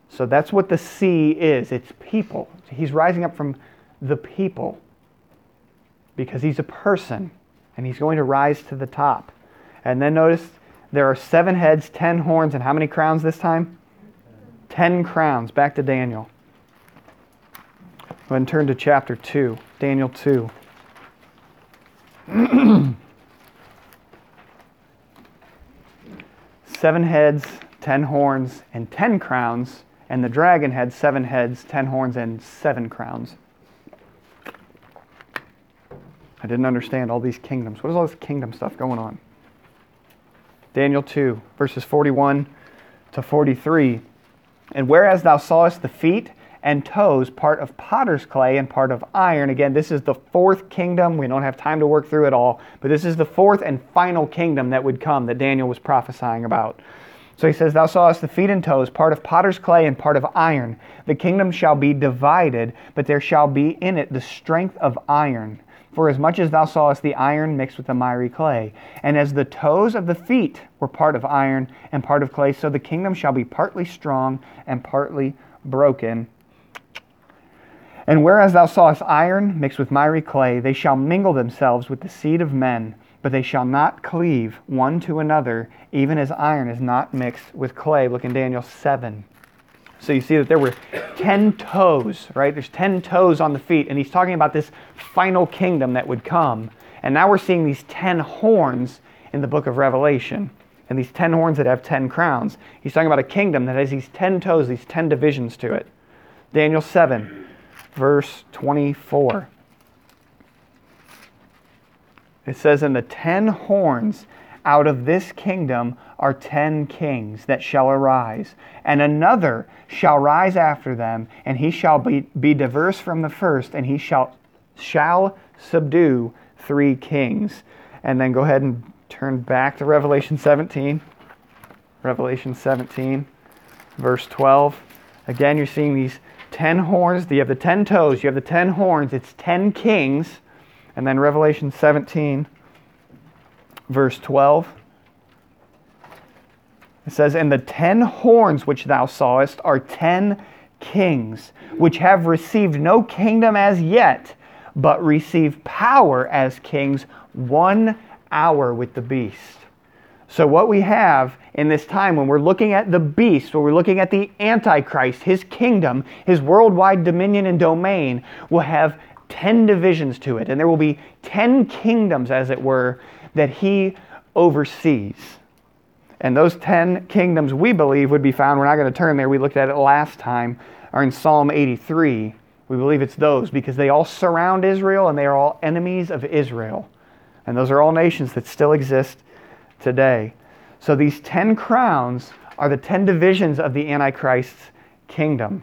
S1: So that's what the sea is it's people. He's rising up from the people because he's a person and he's going to rise to the top. And then notice there are seven heads, ten horns, and how many crowns this time? Ten crowns. Back to Daniel. Go and turn to chapter 2, Daniel 2. <clears throat> seven heads, ten horns, and ten crowns, and the dragon had seven heads, ten horns, and seven crowns. I didn't understand all these kingdoms. What is all this kingdom stuff going on? Daniel 2, verses 41 to 43. And whereas thou sawest the feet, and toes, part of potter's clay and part of iron. Again, this is the fourth kingdom. We don't have time to work through it all, but this is the fourth and final kingdom that would come that Daniel was prophesying about. So he says, Thou sawest the feet and toes, part of potter's clay and part of iron. The kingdom shall be divided, but there shall be in it the strength of iron. For as much as thou sawest the iron mixed with the miry clay, and as the toes of the feet were part of iron and part of clay, so the kingdom shall be partly strong and partly broken and whereas thou sawest iron mixed with miry clay, they shall mingle themselves with the seed of men, but they shall not cleave one to another, even as iron is not mixed with clay. Look in Daniel 7. So you see that there were 10 toes, right? There's 10 toes on the feet, and he's talking about this final kingdom that would come. And now we're seeing these 10 horns in the book of Revelation. And these 10 horns that have 10 crowns. He's talking about a kingdom that has these 10 toes, these 10 divisions to it. Daniel 7 verse 24. It says, And the ten horns out of this kingdom are ten kings that shall arise, and another shall rise after them, and he shall be, be diverse from the first, and he shall, shall subdue three kings. And then go ahead and turn back to Revelation 17. Revelation 17, verse 12. Again, you're seeing these ten horns, you have the ten toes, you have the ten horns, it's ten kings. And then Revelation 17, verse 12. It says, And the ten horns which thou sawest are ten kings, which have received no kingdom as yet, but receive power as kings one hour with the beast. So, what we have in this time when we're looking at the beast, when we're looking at the Antichrist, his kingdom, his worldwide dominion and domain, will have 10 divisions to it. And there will be 10 kingdoms, as it were, that he oversees. And those 10 kingdoms we believe would be found, we're not going to turn there, we looked at it last time, are in Psalm 83. We believe it's those because they all surround Israel and they are all enemies of Israel. And those are all nations that still exist today. So these 10 crowns are the 10 divisions of the Antichrist's kingdom.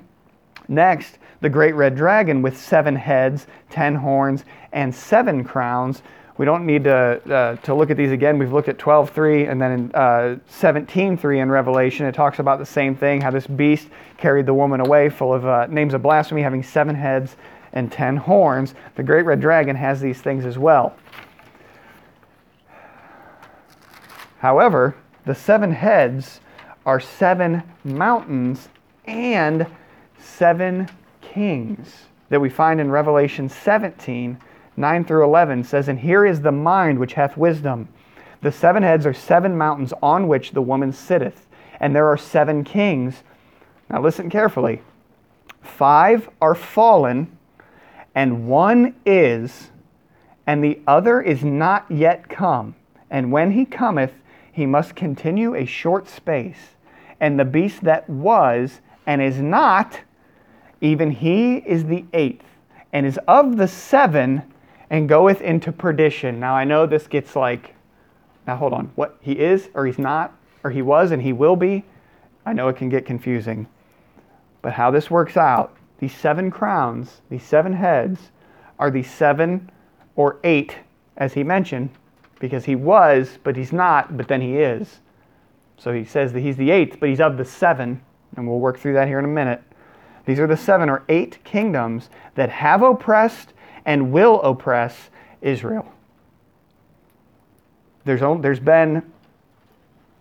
S1: Next, the great red dragon with seven heads, 10 horns, and seven crowns. We don't need to, uh, to look at these again. We've looked at 12.3 and then in, uh, 17.3 in Revelation. It talks about the same thing, how this beast carried the woman away full of uh, names of blasphemy, having seven heads and ten horns. The great red dragon has these things as well. However, the seven heads are seven mountains and seven kings that we find in Revelation 17 9 through 11 says, And here is the mind which hath wisdom. The seven heads are seven mountains on which the woman sitteth, and there are seven kings. Now listen carefully. Five are fallen, and one is, and the other is not yet come. And when he cometh, he must continue a short space. And the beast that was and is not, even he is the eighth, and is of the seven, and goeth into perdition. Now I know this gets like, now hold on, what he is or he's not, or he was and he will be. I know it can get confusing. But how this works out, these seven crowns, these seven heads, are the seven or eight, as he mentioned, because he was, but he's not, but then he is. So he says that he's the eighth, but he's of the seven, and we'll work through that here in a minute. These are the seven or eight kingdoms that have oppressed and will oppress Israel. There's, only, there's been,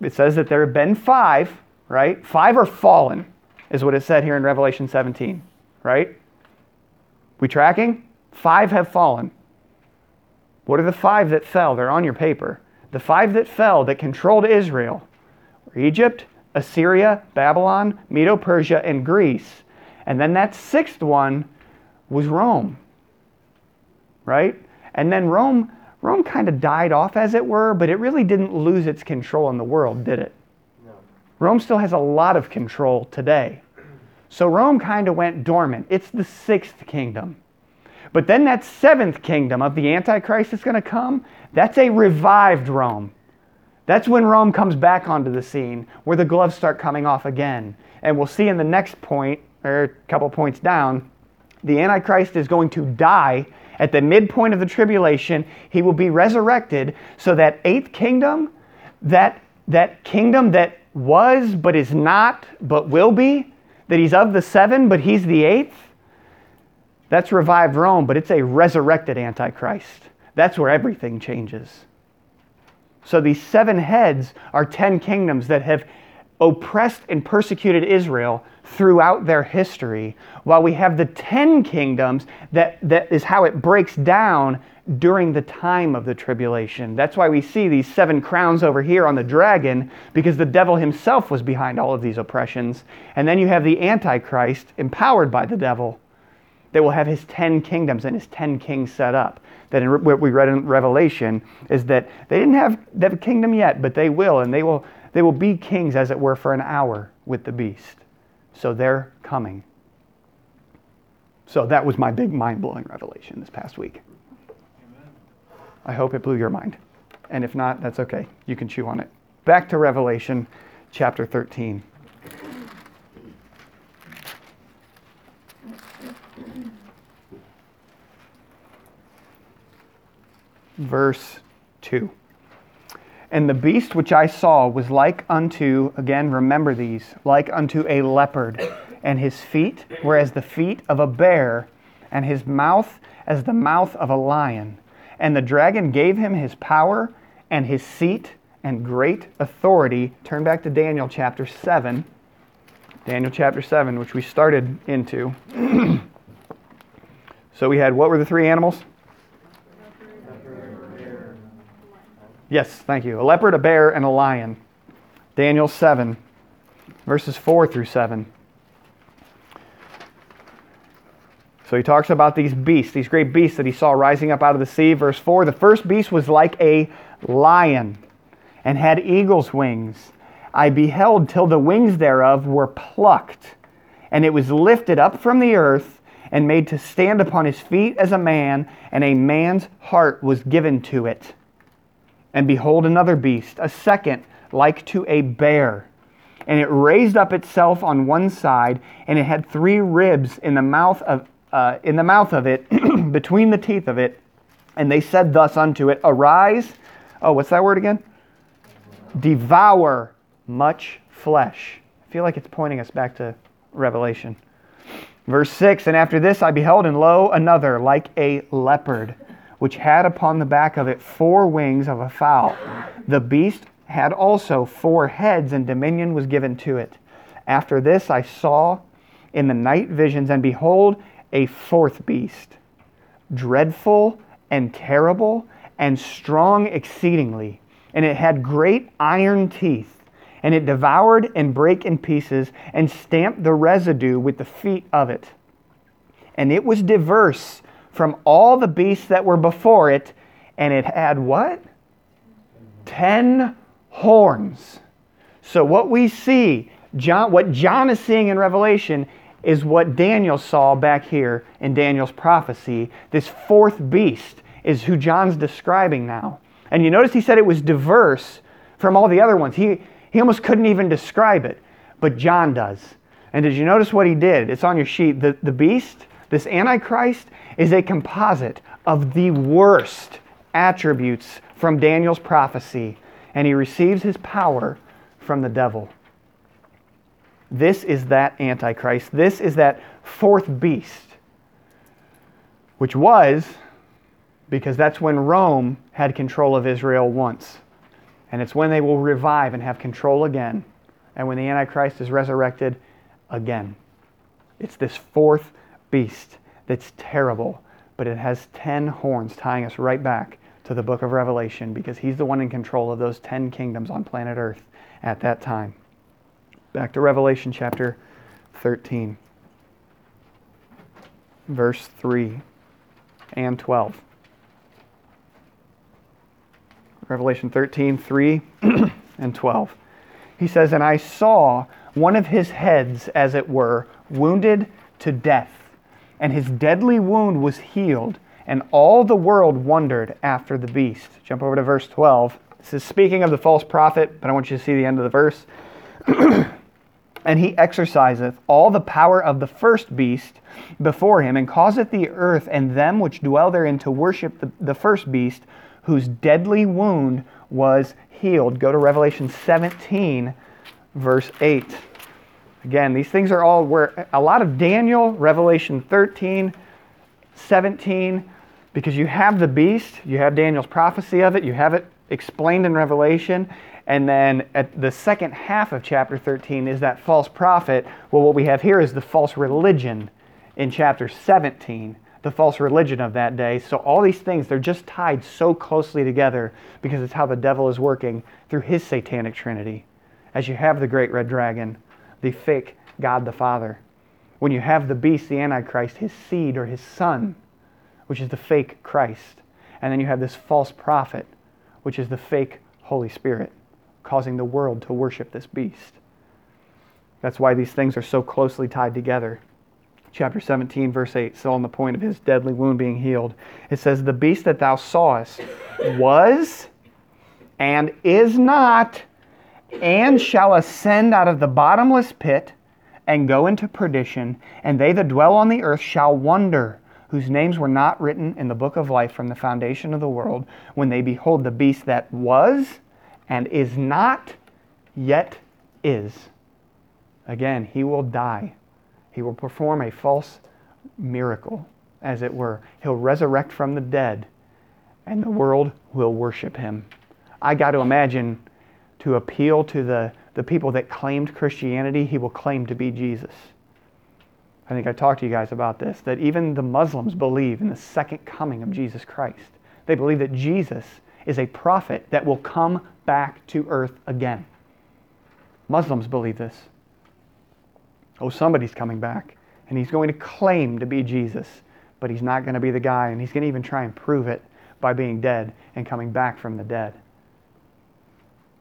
S1: it says that there have been five, right? Five are fallen, is what it said here in Revelation 17, right? We tracking? Five have fallen. What are the five that fell? They're on your paper. The five that fell that controlled Israel were Egypt, Assyria, Babylon, Medo Persia, and Greece. And then that sixth one was Rome. Right? And then Rome Rome kind of died off as it were, but it really didn't lose its control in the world, did it? No. Rome still has a lot of control today. So Rome kind of went dormant. It's the sixth kingdom. But then that seventh kingdom of the Antichrist is going to come, that's a revived Rome. That's when Rome comes back onto the scene, where the gloves start coming off again. And we'll see in the next point, or a couple points down, the Antichrist is going to die at the midpoint of the tribulation. He will be resurrected so that eighth kingdom, that, that kingdom that was but is not, but will be, that he's of the seven, but he's the eighth, that's revived Rome, but it's a resurrected Antichrist. That's where everything changes. So these seven heads are ten kingdoms that have oppressed and persecuted Israel throughout their history, while we have the ten kingdoms that, that is how it breaks down during the time of the tribulation. That's why we see these seven crowns over here on the dragon, because the devil himself was behind all of these oppressions. And then you have the Antichrist, empowered by the devil, that will have his 10 kingdoms and his 10 kings set up. That in what we read in Revelation is that they didn't have the kingdom yet, but they will, and they will, they will be kings, as it were, for an hour with the beast. So they're coming. So that was my big mind blowing revelation this past week. Amen. I hope it blew your mind. And if not, that's okay. You can chew on it. Back to Revelation chapter 13. verse 2. And the beast which I saw was like unto, again, remember these, like unto a leopard, and his feet were as the feet of a bear, and his mouth as the mouth of a lion. And the dragon gave him his power and his seat and great authority. Turn back to Daniel chapter 7. Daniel chapter 7, which we started into. <clears throat> so we had what were the three animals? Yes, thank you. A leopard, a bear, and a lion. Daniel 7, verses 4 through 7. So he talks about these beasts, these great beasts that he saw rising up out of the sea. Verse 4 The first beast was like a lion and had eagle's wings. I beheld till the wings thereof were plucked, and it was lifted up from the earth and made to stand upon his feet as a man, and a man's heart was given to it. And behold, another beast, a second, like to a bear. And it raised up itself on one side, and it had three ribs in the mouth of, uh, in the mouth of it, <clears throat> between the teeth of it. And they said thus unto it, Arise. Oh, what's that word again? Devour much flesh. I feel like it's pointing us back to Revelation. Verse 6 And after this I beheld, and lo, another, like a leopard which had upon the back of it four wings of a fowl. The beast had also four heads, and dominion was given to it. After this I saw in the night visions, and behold, a fourth beast, dreadful and terrible and strong exceedingly. And it had great iron teeth, and it devoured and brake in pieces, and stamped the residue with the feet of it. And it was diverse from all the beasts that were before it, and it had what? Ten horns. So what we see, John, what John is seeing in Revelation is what Daniel saw back here in Daniel's prophecy. This fourth beast is who John's describing now. And you notice he said it was diverse from all the other ones. He, he almost couldn't even describe it, but John does. And did you notice what he did? It's on your sheet. The, the beast this Antichrist is a composite of the worst attributes from Daniel's prophecy, and he receives his power from the devil. This is that Antichrist. This is that fourth beast, which was because that's when Rome had control of Israel once. And it's when they will revive and have control again, and when the Antichrist is resurrected again. It's this fourth beast that's terrible, but it has 10 horns, tying us right back to the book of Revelation because he's the one in control of those 10 kingdoms on planet Earth at that time. Back to Revelation chapter 13, verse 3 and 12. Revelation 13, 3 <clears throat> and 12. He says, And I saw one of his heads, as it were, wounded to death and his deadly wound was healed, and all the world wondered after the beast. Jump over to verse 12. This is speaking of the false prophet, but I want you to see the end of the verse. <clears throat> and he exerciseth all the power of the first beast before him, and causeth the earth and them which dwell therein to worship the, the first beast, whose deadly wound was healed. Go to Revelation 17, verse 8. Again, these things are all where a lot of Daniel, Revelation 13, 17, because you have the beast, you have Daniel's prophecy of it, you have it explained in Revelation, and then at the second half of chapter 13 is that false prophet. Well, what we have here is the false religion in chapter 17, the false religion of that day. So all these things, they're just tied so closely together because it's how the devil is working through his satanic trinity. As you have the great red dragon, the fake God the Father. When you have the beast, the Antichrist, his seed or his son, which is the fake Christ. And then you have this false prophet, which is the fake Holy Spirit, causing the world to worship this beast. That's why these things are so closely tied together. Chapter 17, verse 8, so on the point of his deadly wound being healed, it says, The beast that thou sawest was and is not and shall ascend out of the bottomless pit and go into perdition, and they that dwell on the earth shall wonder, whose names were not written in the book of life from the foundation of the world, when they behold the beast that was and is not, yet is. Again, he will die. He will perform a false miracle, as it were. He'll resurrect from the dead, and the world will worship him. I got to imagine to appeal to the, the people that claimed Christianity, he will claim to be Jesus. I think I talked to you guys about this that even the Muslims believe in the second coming of Jesus Christ. They believe that Jesus is a prophet that will come back to earth again. Muslims believe this. Oh, somebody's coming back, and he's going to claim to be Jesus, but he's not going to be the guy, and he's going to even try and prove it by being dead and coming back from the dead.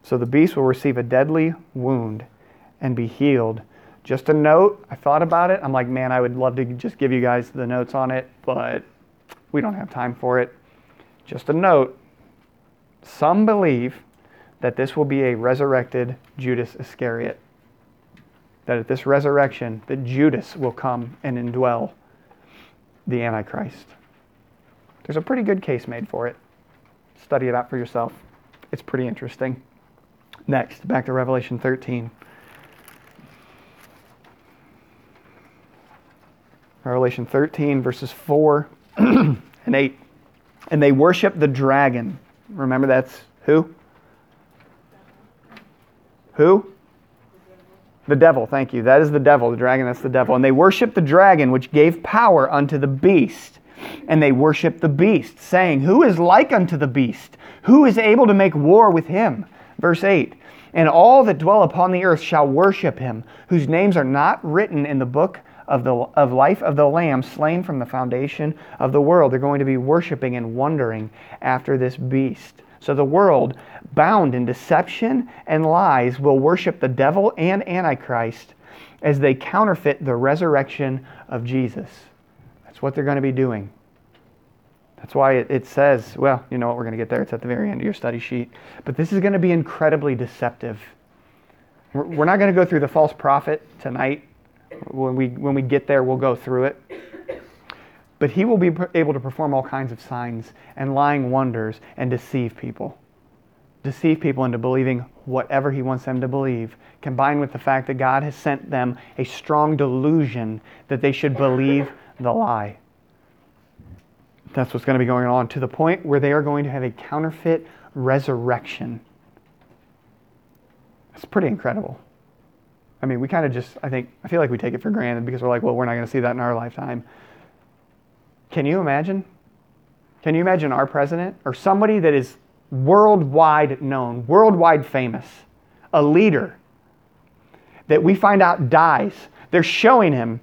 S1: So the beast will receive a deadly wound and be healed. Just a note, I thought about it. I'm like, man, I would love to just give you guys the notes on it, but we don't have time for it. Just a note some believe that this will be a resurrected Judas Iscariot. That at this resurrection, that Judas will come and indwell the Antichrist. There's a pretty good case made for it. Study it out for yourself. It's pretty interesting. Next, back to Revelation 13. Revelation 13, verses 4 <clears throat> and 8. And they worship the dragon. Remember, that's who? Who? The devil, thank you. That is the devil, the dragon, that's the devil. And they worship the dragon, which gave power unto the beast. And they worship the beast, saying, Who is like unto the beast? Who is able to make war with him? Verse 8 and all that dwell upon the earth shall worship him, whose names are not written in the book of the of life of the lamb slain from the foundation of the world. They're going to be worshiping and wondering after this beast. So the world, bound in deception and lies, will worship the devil and antichrist as they counterfeit the resurrection of Jesus. That's what they're going to be doing. That's why it, it says, well, you know what, we're going to get there. It's at the very end of your study sheet. But this is going to be incredibly deceptive. We're, we're not going to go through the false prophet tonight. When we, when we get there, we'll go through it. But he will be able to perform all kinds of signs and lying wonders and deceive people. Deceive people into believing whatever he wants them to believe, combined with the fact that God has sent them a strong delusion that they should believe the lie. That's what's going to be going on to the point where they are going to have a counterfeit resurrection. It's pretty incredible. I mean, we kind of just, I think, I feel like we take it for granted because we're like, well, we're not going to see that in our lifetime. Can you imagine? Can you imagine our president or somebody that is worldwide known, worldwide famous, a leader that we find out dies? They're showing him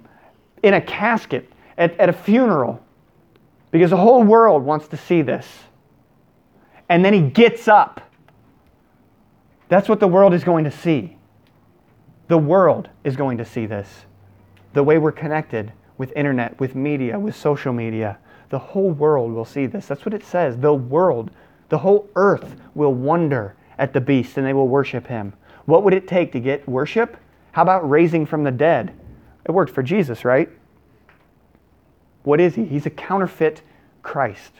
S1: in a casket at, at a funeral because the whole world wants to see this. And then he gets up. That's what the world is going to see. The world is going to see this. The way we're connected with internet, with media, with social media, the whole world will see this. That's what it says. The world, the whole earth will wonder at the beast and they will worship him. What would it take to get worship? How about raising from the dead? It worked for Jesus, right? What is he? He's a counterfeit Christ.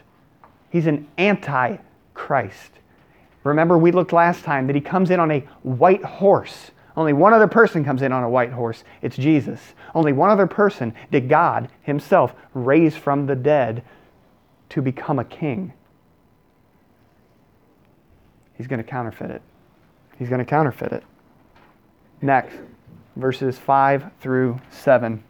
S1: He's an anti Christ. Remember, we looked last time that he comes in on a white horse. Only one other person comes in on a white horse. It's Jesus. Only one other person did God himself raise from the dead to become a king. He's going to counterfeit it. He's going to counterfeit it. Next, verses 5 through 7.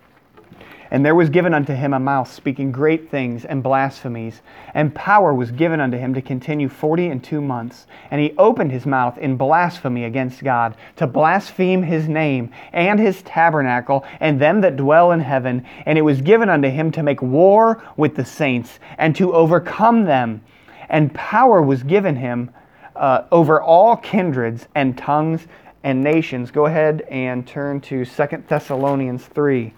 S1: And there was given unto him a mouth speaking great things and blasphemies. And power was given unto him to continue forty and two months. And he opened his mouth in blasphemy against God, to blaspheme his name and his tabernacle and them that dwell in heaven. And it was given unto him to make war with the saints and to overcome them. And power was given him uh, over all kindreds and tongues and nations. Go ahead and turn to Second Thessalonians 3.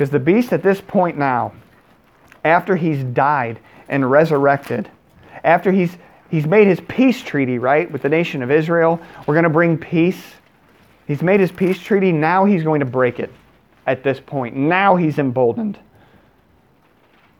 S1: Because the beast at this point now, after he's died and resurrected, after he's he's made his peace treaty, right, with the nation of Israel, we're going to bring peace. He's made his peace treaty, now he's going to break it at this point. Now he's emboldened.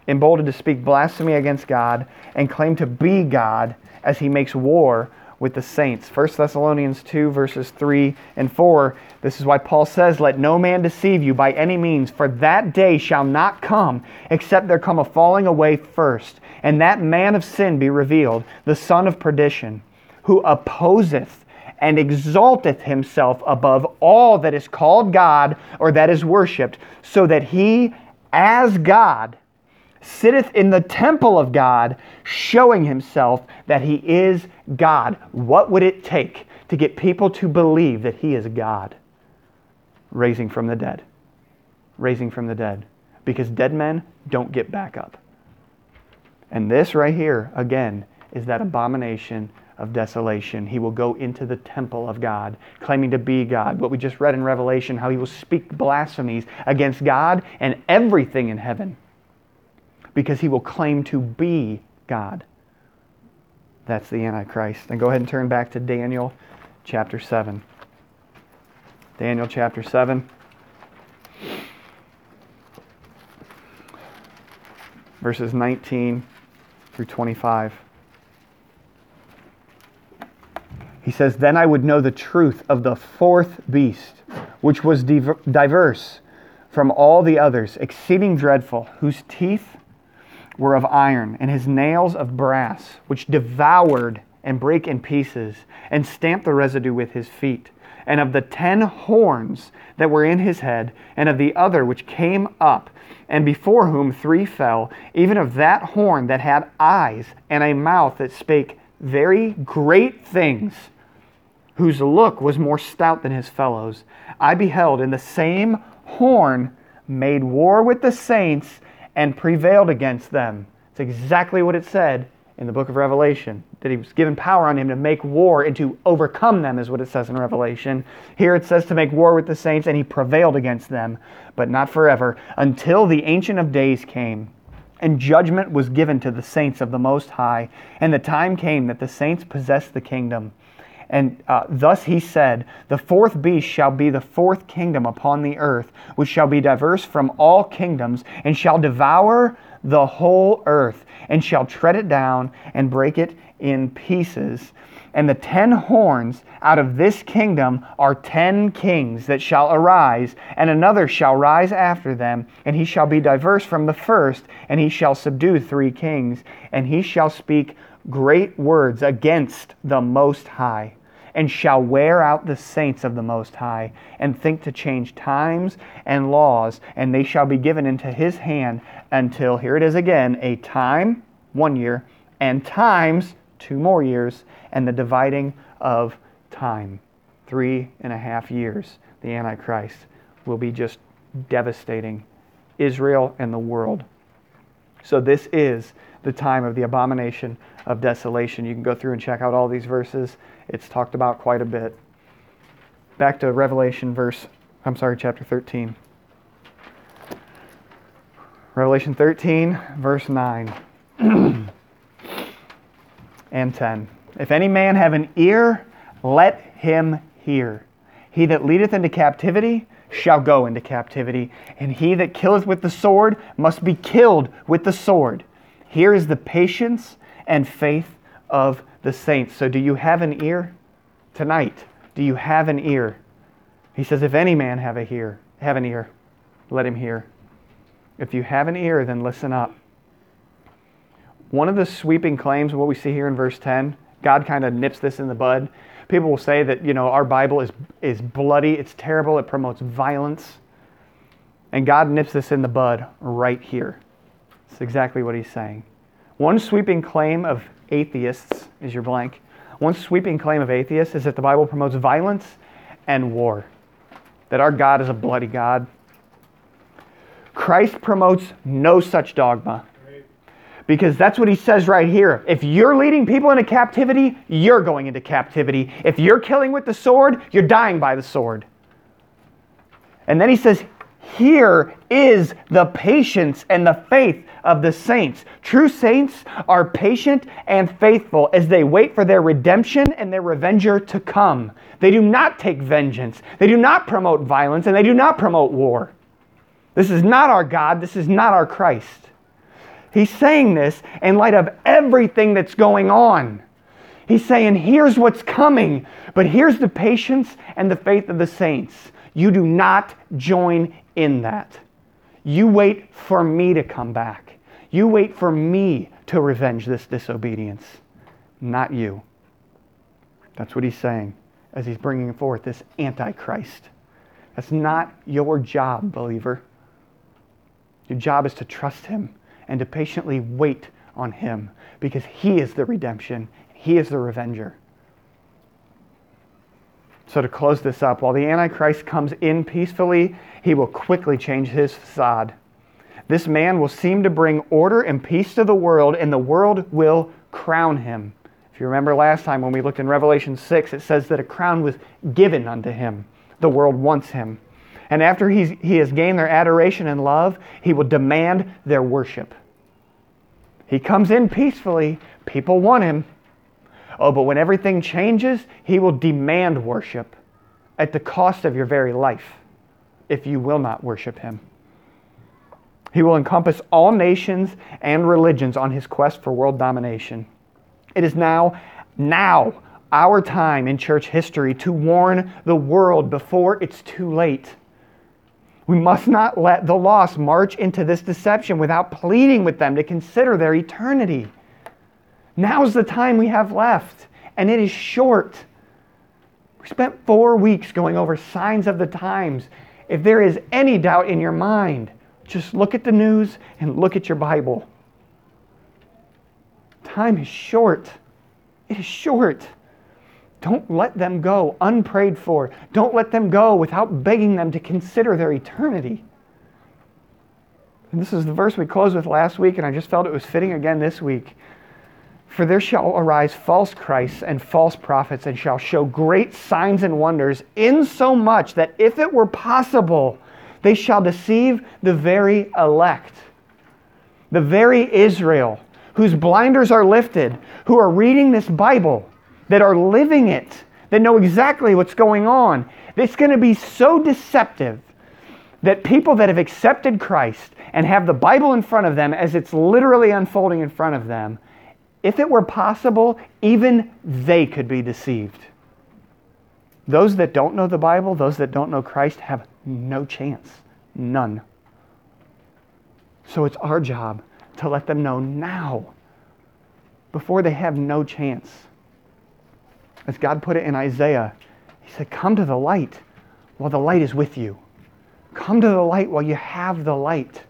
S1: Emboldened to speak blasphemy against God and claim to be God as he makes war with the saints. 1 Thessalonians 2, verses 3 and 4. This is why Paul says, Let no man deceive you by any means, for that day shall not come except there come a falling away first, and that man of sin be revealed, the son of perdition, who opposeth and exalteth himself above all that is called God or that is worshipped, so that he, as God, sitteth in the temple of God, showing himself that he is God. What would it take to get people to believe that he is God? Raising from the dead. Raising from the dead. Because dead men don't get back up. And this right here, again, is that abomination of desolation. He will go into the temple of God, claiming to be God. What we just read in Revelation, how he will speak blasphemies against God and everything in heaven because he will claim to be God. That's the Antichrist. And go ahead and turn back to Daniel chapter 7. Daniel chapter 7. Verses 19 through 25. He says, Then I would know the truth of the fourth beast, which was diverse from all the others, exceeding dreadful, whose teeth were of iron, and his nails of brass, which devoured and break in pieces, and stamped the residue with his feet. And of the ten horns that were in his head, and of the other which came up, and before whom three fell, even of that horn that had eyes and a mouth that spake very great things, whose look was more stout than his fellows, I beheld in the same horn made war with the saints and prevailed against them. It's exactly what it said in the book of Revelation that he was given power on him to make war and to overcome them, is what it says in Revelation. Here it says to make war with the saints, and he prevailed against them, but not forever, until the Ancient of Days came. And judgment was given to the saints of the Most High, and the time came that the saints possessed the kingdom. And uh, thus he said, The fourth beast shall be the fourth kingdom upon the earth, which shall be diverse from all kingdoms, and shall devour the whole earth, and shall tread it down and break it in pieces. And the ten horns out of this kingdom are ten kings that shall arise, and another shall rise after them, and he shall be diverse from the first, and he shall subdue three kings, and he shall speak great words against the Most High and shall wear out the saints of the Most High, and think to change times and laws, and they shall be given into his hand until, here it is again, a time, one year, and times, two more years, and the dividing of time, three and a half years. The Antichrist will be just devastating Israel and the world. So, this is the time of the abomination of desolation. You can go through and check out all these verses it's talked about quite a bit. Back to Revelation verse, I'm sorry, chapter 13. Revelation 13, verse 9 <clears throat> and 10. If any man have an ear, let him hear. He that leadeth into captivity shall go into captivity, and he that killeth with the sword must be killed with the sword. Here is the patience and faith of the saints. So, do you have an ear tonight? Do you have an ear? He says, If any man have a ear, have an ear, let him hear. If you have an ear, then listen up. One of the sweeping claims what we see here in verse 10, God kind of nips this in the bud. People will say that, you know, our Bible is, is bloody, it's terrible, it promotes violence. And God nips this in the bud right here. It's exactly what he's saying. One sweeping claim of atheists is your blank. One sweeping claim of atheists is that the Bible promotes violence and war, that our God is a bloody God. Christ promotes no such dogma. Because that's what he says right here. If you're leading people into captivity, you're going into captivity. If you're killing with the sword, you're dying by the sword. And then he says, here is the patience and the faith of the saints. True saints are patient and faithful as they wait for their redemption and their revenger to come. They do not take vengeance, they do not promote violence, and they do not promote war. This is not our God, this is not our Christ. He's saying this in light of everything that's going on. He's saying, here's what's coming, but here's the patience and the faith of the saints. You do not join in that. You wait for me to come back. You wait for me to revenge this disobedience, not you. That's what he's saying as he's bringing forth this antichrist. That's not your job, believer. Your job is to trust him and to patiently wait on him because he is the redemption, he is the revenger. So, to close this up, while the Antichrist comes in peacefully, he will quickly change his facade. This man will seem to bring order and peace to the world, and the world will crown him. If you remember last time when we looked in Revelation 6, it says that a crown was given unto him. The world wants him. And after he's, he has gained their adoration and love, he will demand their worship. He comes in peacefully. People want him. Oh, but when everything changes, he will demand worship at the cost of your very life if you will not worship him. He will encompass all nations and religions on his quest for world domination. It is now, now, our time in church history to warn the world before it's too late. We must not let the lost march into this deception without pleading with them to consider their eternity. Now's the time we have left, and it is short. We spent four weeks going over signs of the times. If there is any doubt in your mind, just look at the news and look at your Bible. Time is short. It is short. Don't let them go unprayed for. Don't let them go without begging them to consider their eternity. And this is the verse we closed with last week, and I just felt it was fitting again this week. For there shall arise false Christs and false prophets, and shall show great signs and wonders, insomuch that if it were possible, they shall deceive the very elect, the very Israel, whose blinders are lifted, who are reading this Bible, that are living it, that know exactly what's going on. It's going to be so deceptive that people that have accepted Christ and have the Bible in front of them as it's literally unfolding in front of them if it were possible, even they could be deceived. Those that don't know the Bible, those that don't know Christ, have no chance. None. So it's our job to let them know now before they have no chance. As God put it in Isaiah, He said, Come to the light while the light is with you. Come to the light while you have the light.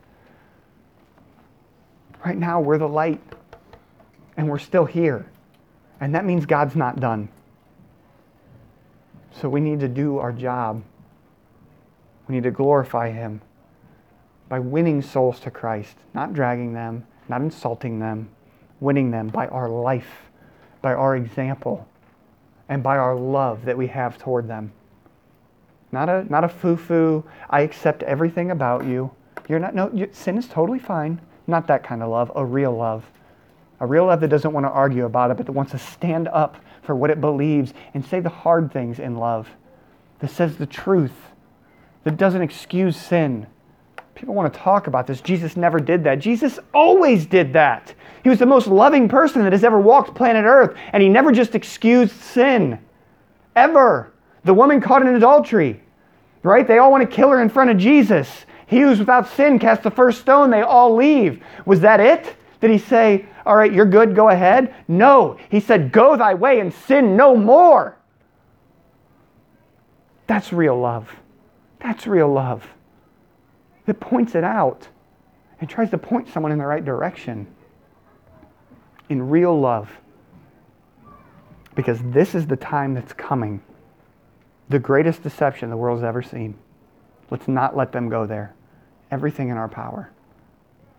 S1: Right now, we're the light and we're still here. And that means God's not done. So we need to do our job. We need to glorify Him by winning souls to Christ, not dragging them, not insulting them, winning them by our life, by our example, and by our love that we have toward them. Not a, not a foo foo, I accept everything about you. You're not, no, you, sin is totally fine. Not that kind of love, a real love. A real love that doesn't want to argue about it, but that wants to stand up for what it believes and say the hard things in love, that says the truth, that doesn't excuse sin. People want to talk about this. Jesus never did that. Jesus always did that. He was the most loving person that has ever walked planet Earth, and he never just excused sin. Ever. The woman caught in adultery, right? They all want to kill her in front of Jesus. He who's without sin cast the first stone, they all leave. Was that it? Did he say, All right, you're good, go ahead? No. He said, Go thy way and sin no more. That's real love. That's real love. That points it out and tries to point someone in the right direction. In real love. Because this is the time that's coming. The greatest deception the world's ever seen. Let's not let them go there. Everything in our power.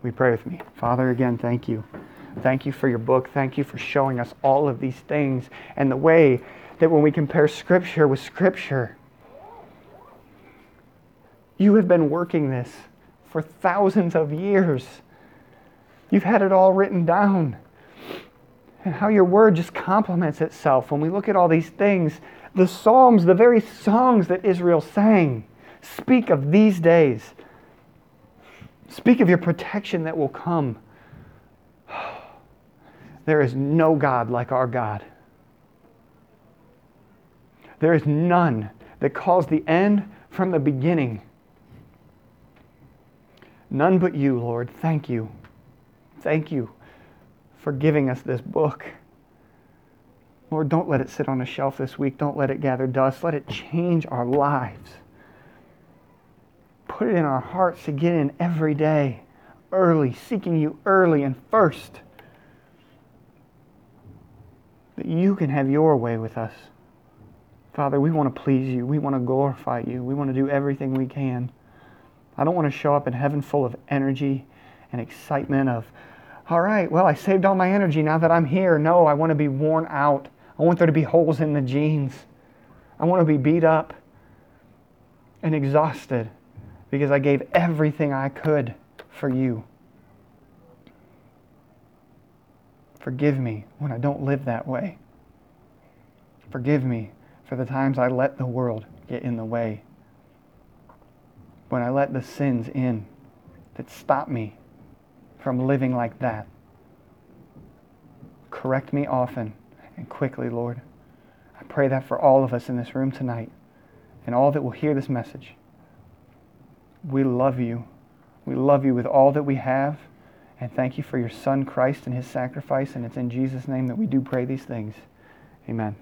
S1: We pray with me. Father, again, thank you. Thank you for your book. Thank you for showing us all of these things and the way that when we compare Scripture with Scripture, you have been working this for thousands of years. You've had it all written down. And how your word just complements itself when we look at all these things. The Psalms, the very songs that Israel sang, speak of these days. Speak of your protection that will come. <sighs> There is no God like our God. There is none that calls the end from the beginning. None but you, Lord. Thank you. Thank you for giving us this book. Lord, don't let it sit on a shelf this week. Don't let it gather dust. Let it change our lives. Put it in our hearts to get in every day, early, seeking you early and first. That you can have your way with us. Father, we want to please you. We want to glorify you. We want to do everything we can. I don't want to show up in heaven full of energy and excitement of, all right, well, I saved all my energy now that I'm here. No, I want to be worn out. I want there to be holes in the jeans. I want to be beat up and exhausted because I gave everything I could for you. Forgive me when I don't live that way. Forgive me for the times I let the world get in the way. When I let the sins in that stop me from living like that. Correct me often and quickly, Lord. I pray that for all of us in this room tonight and all that will hear this message we love you. We love you with all that we have. And thank you for your Son, Christ, and his sacrifice. And it's in Jesus' name that we do pray these things. Amen.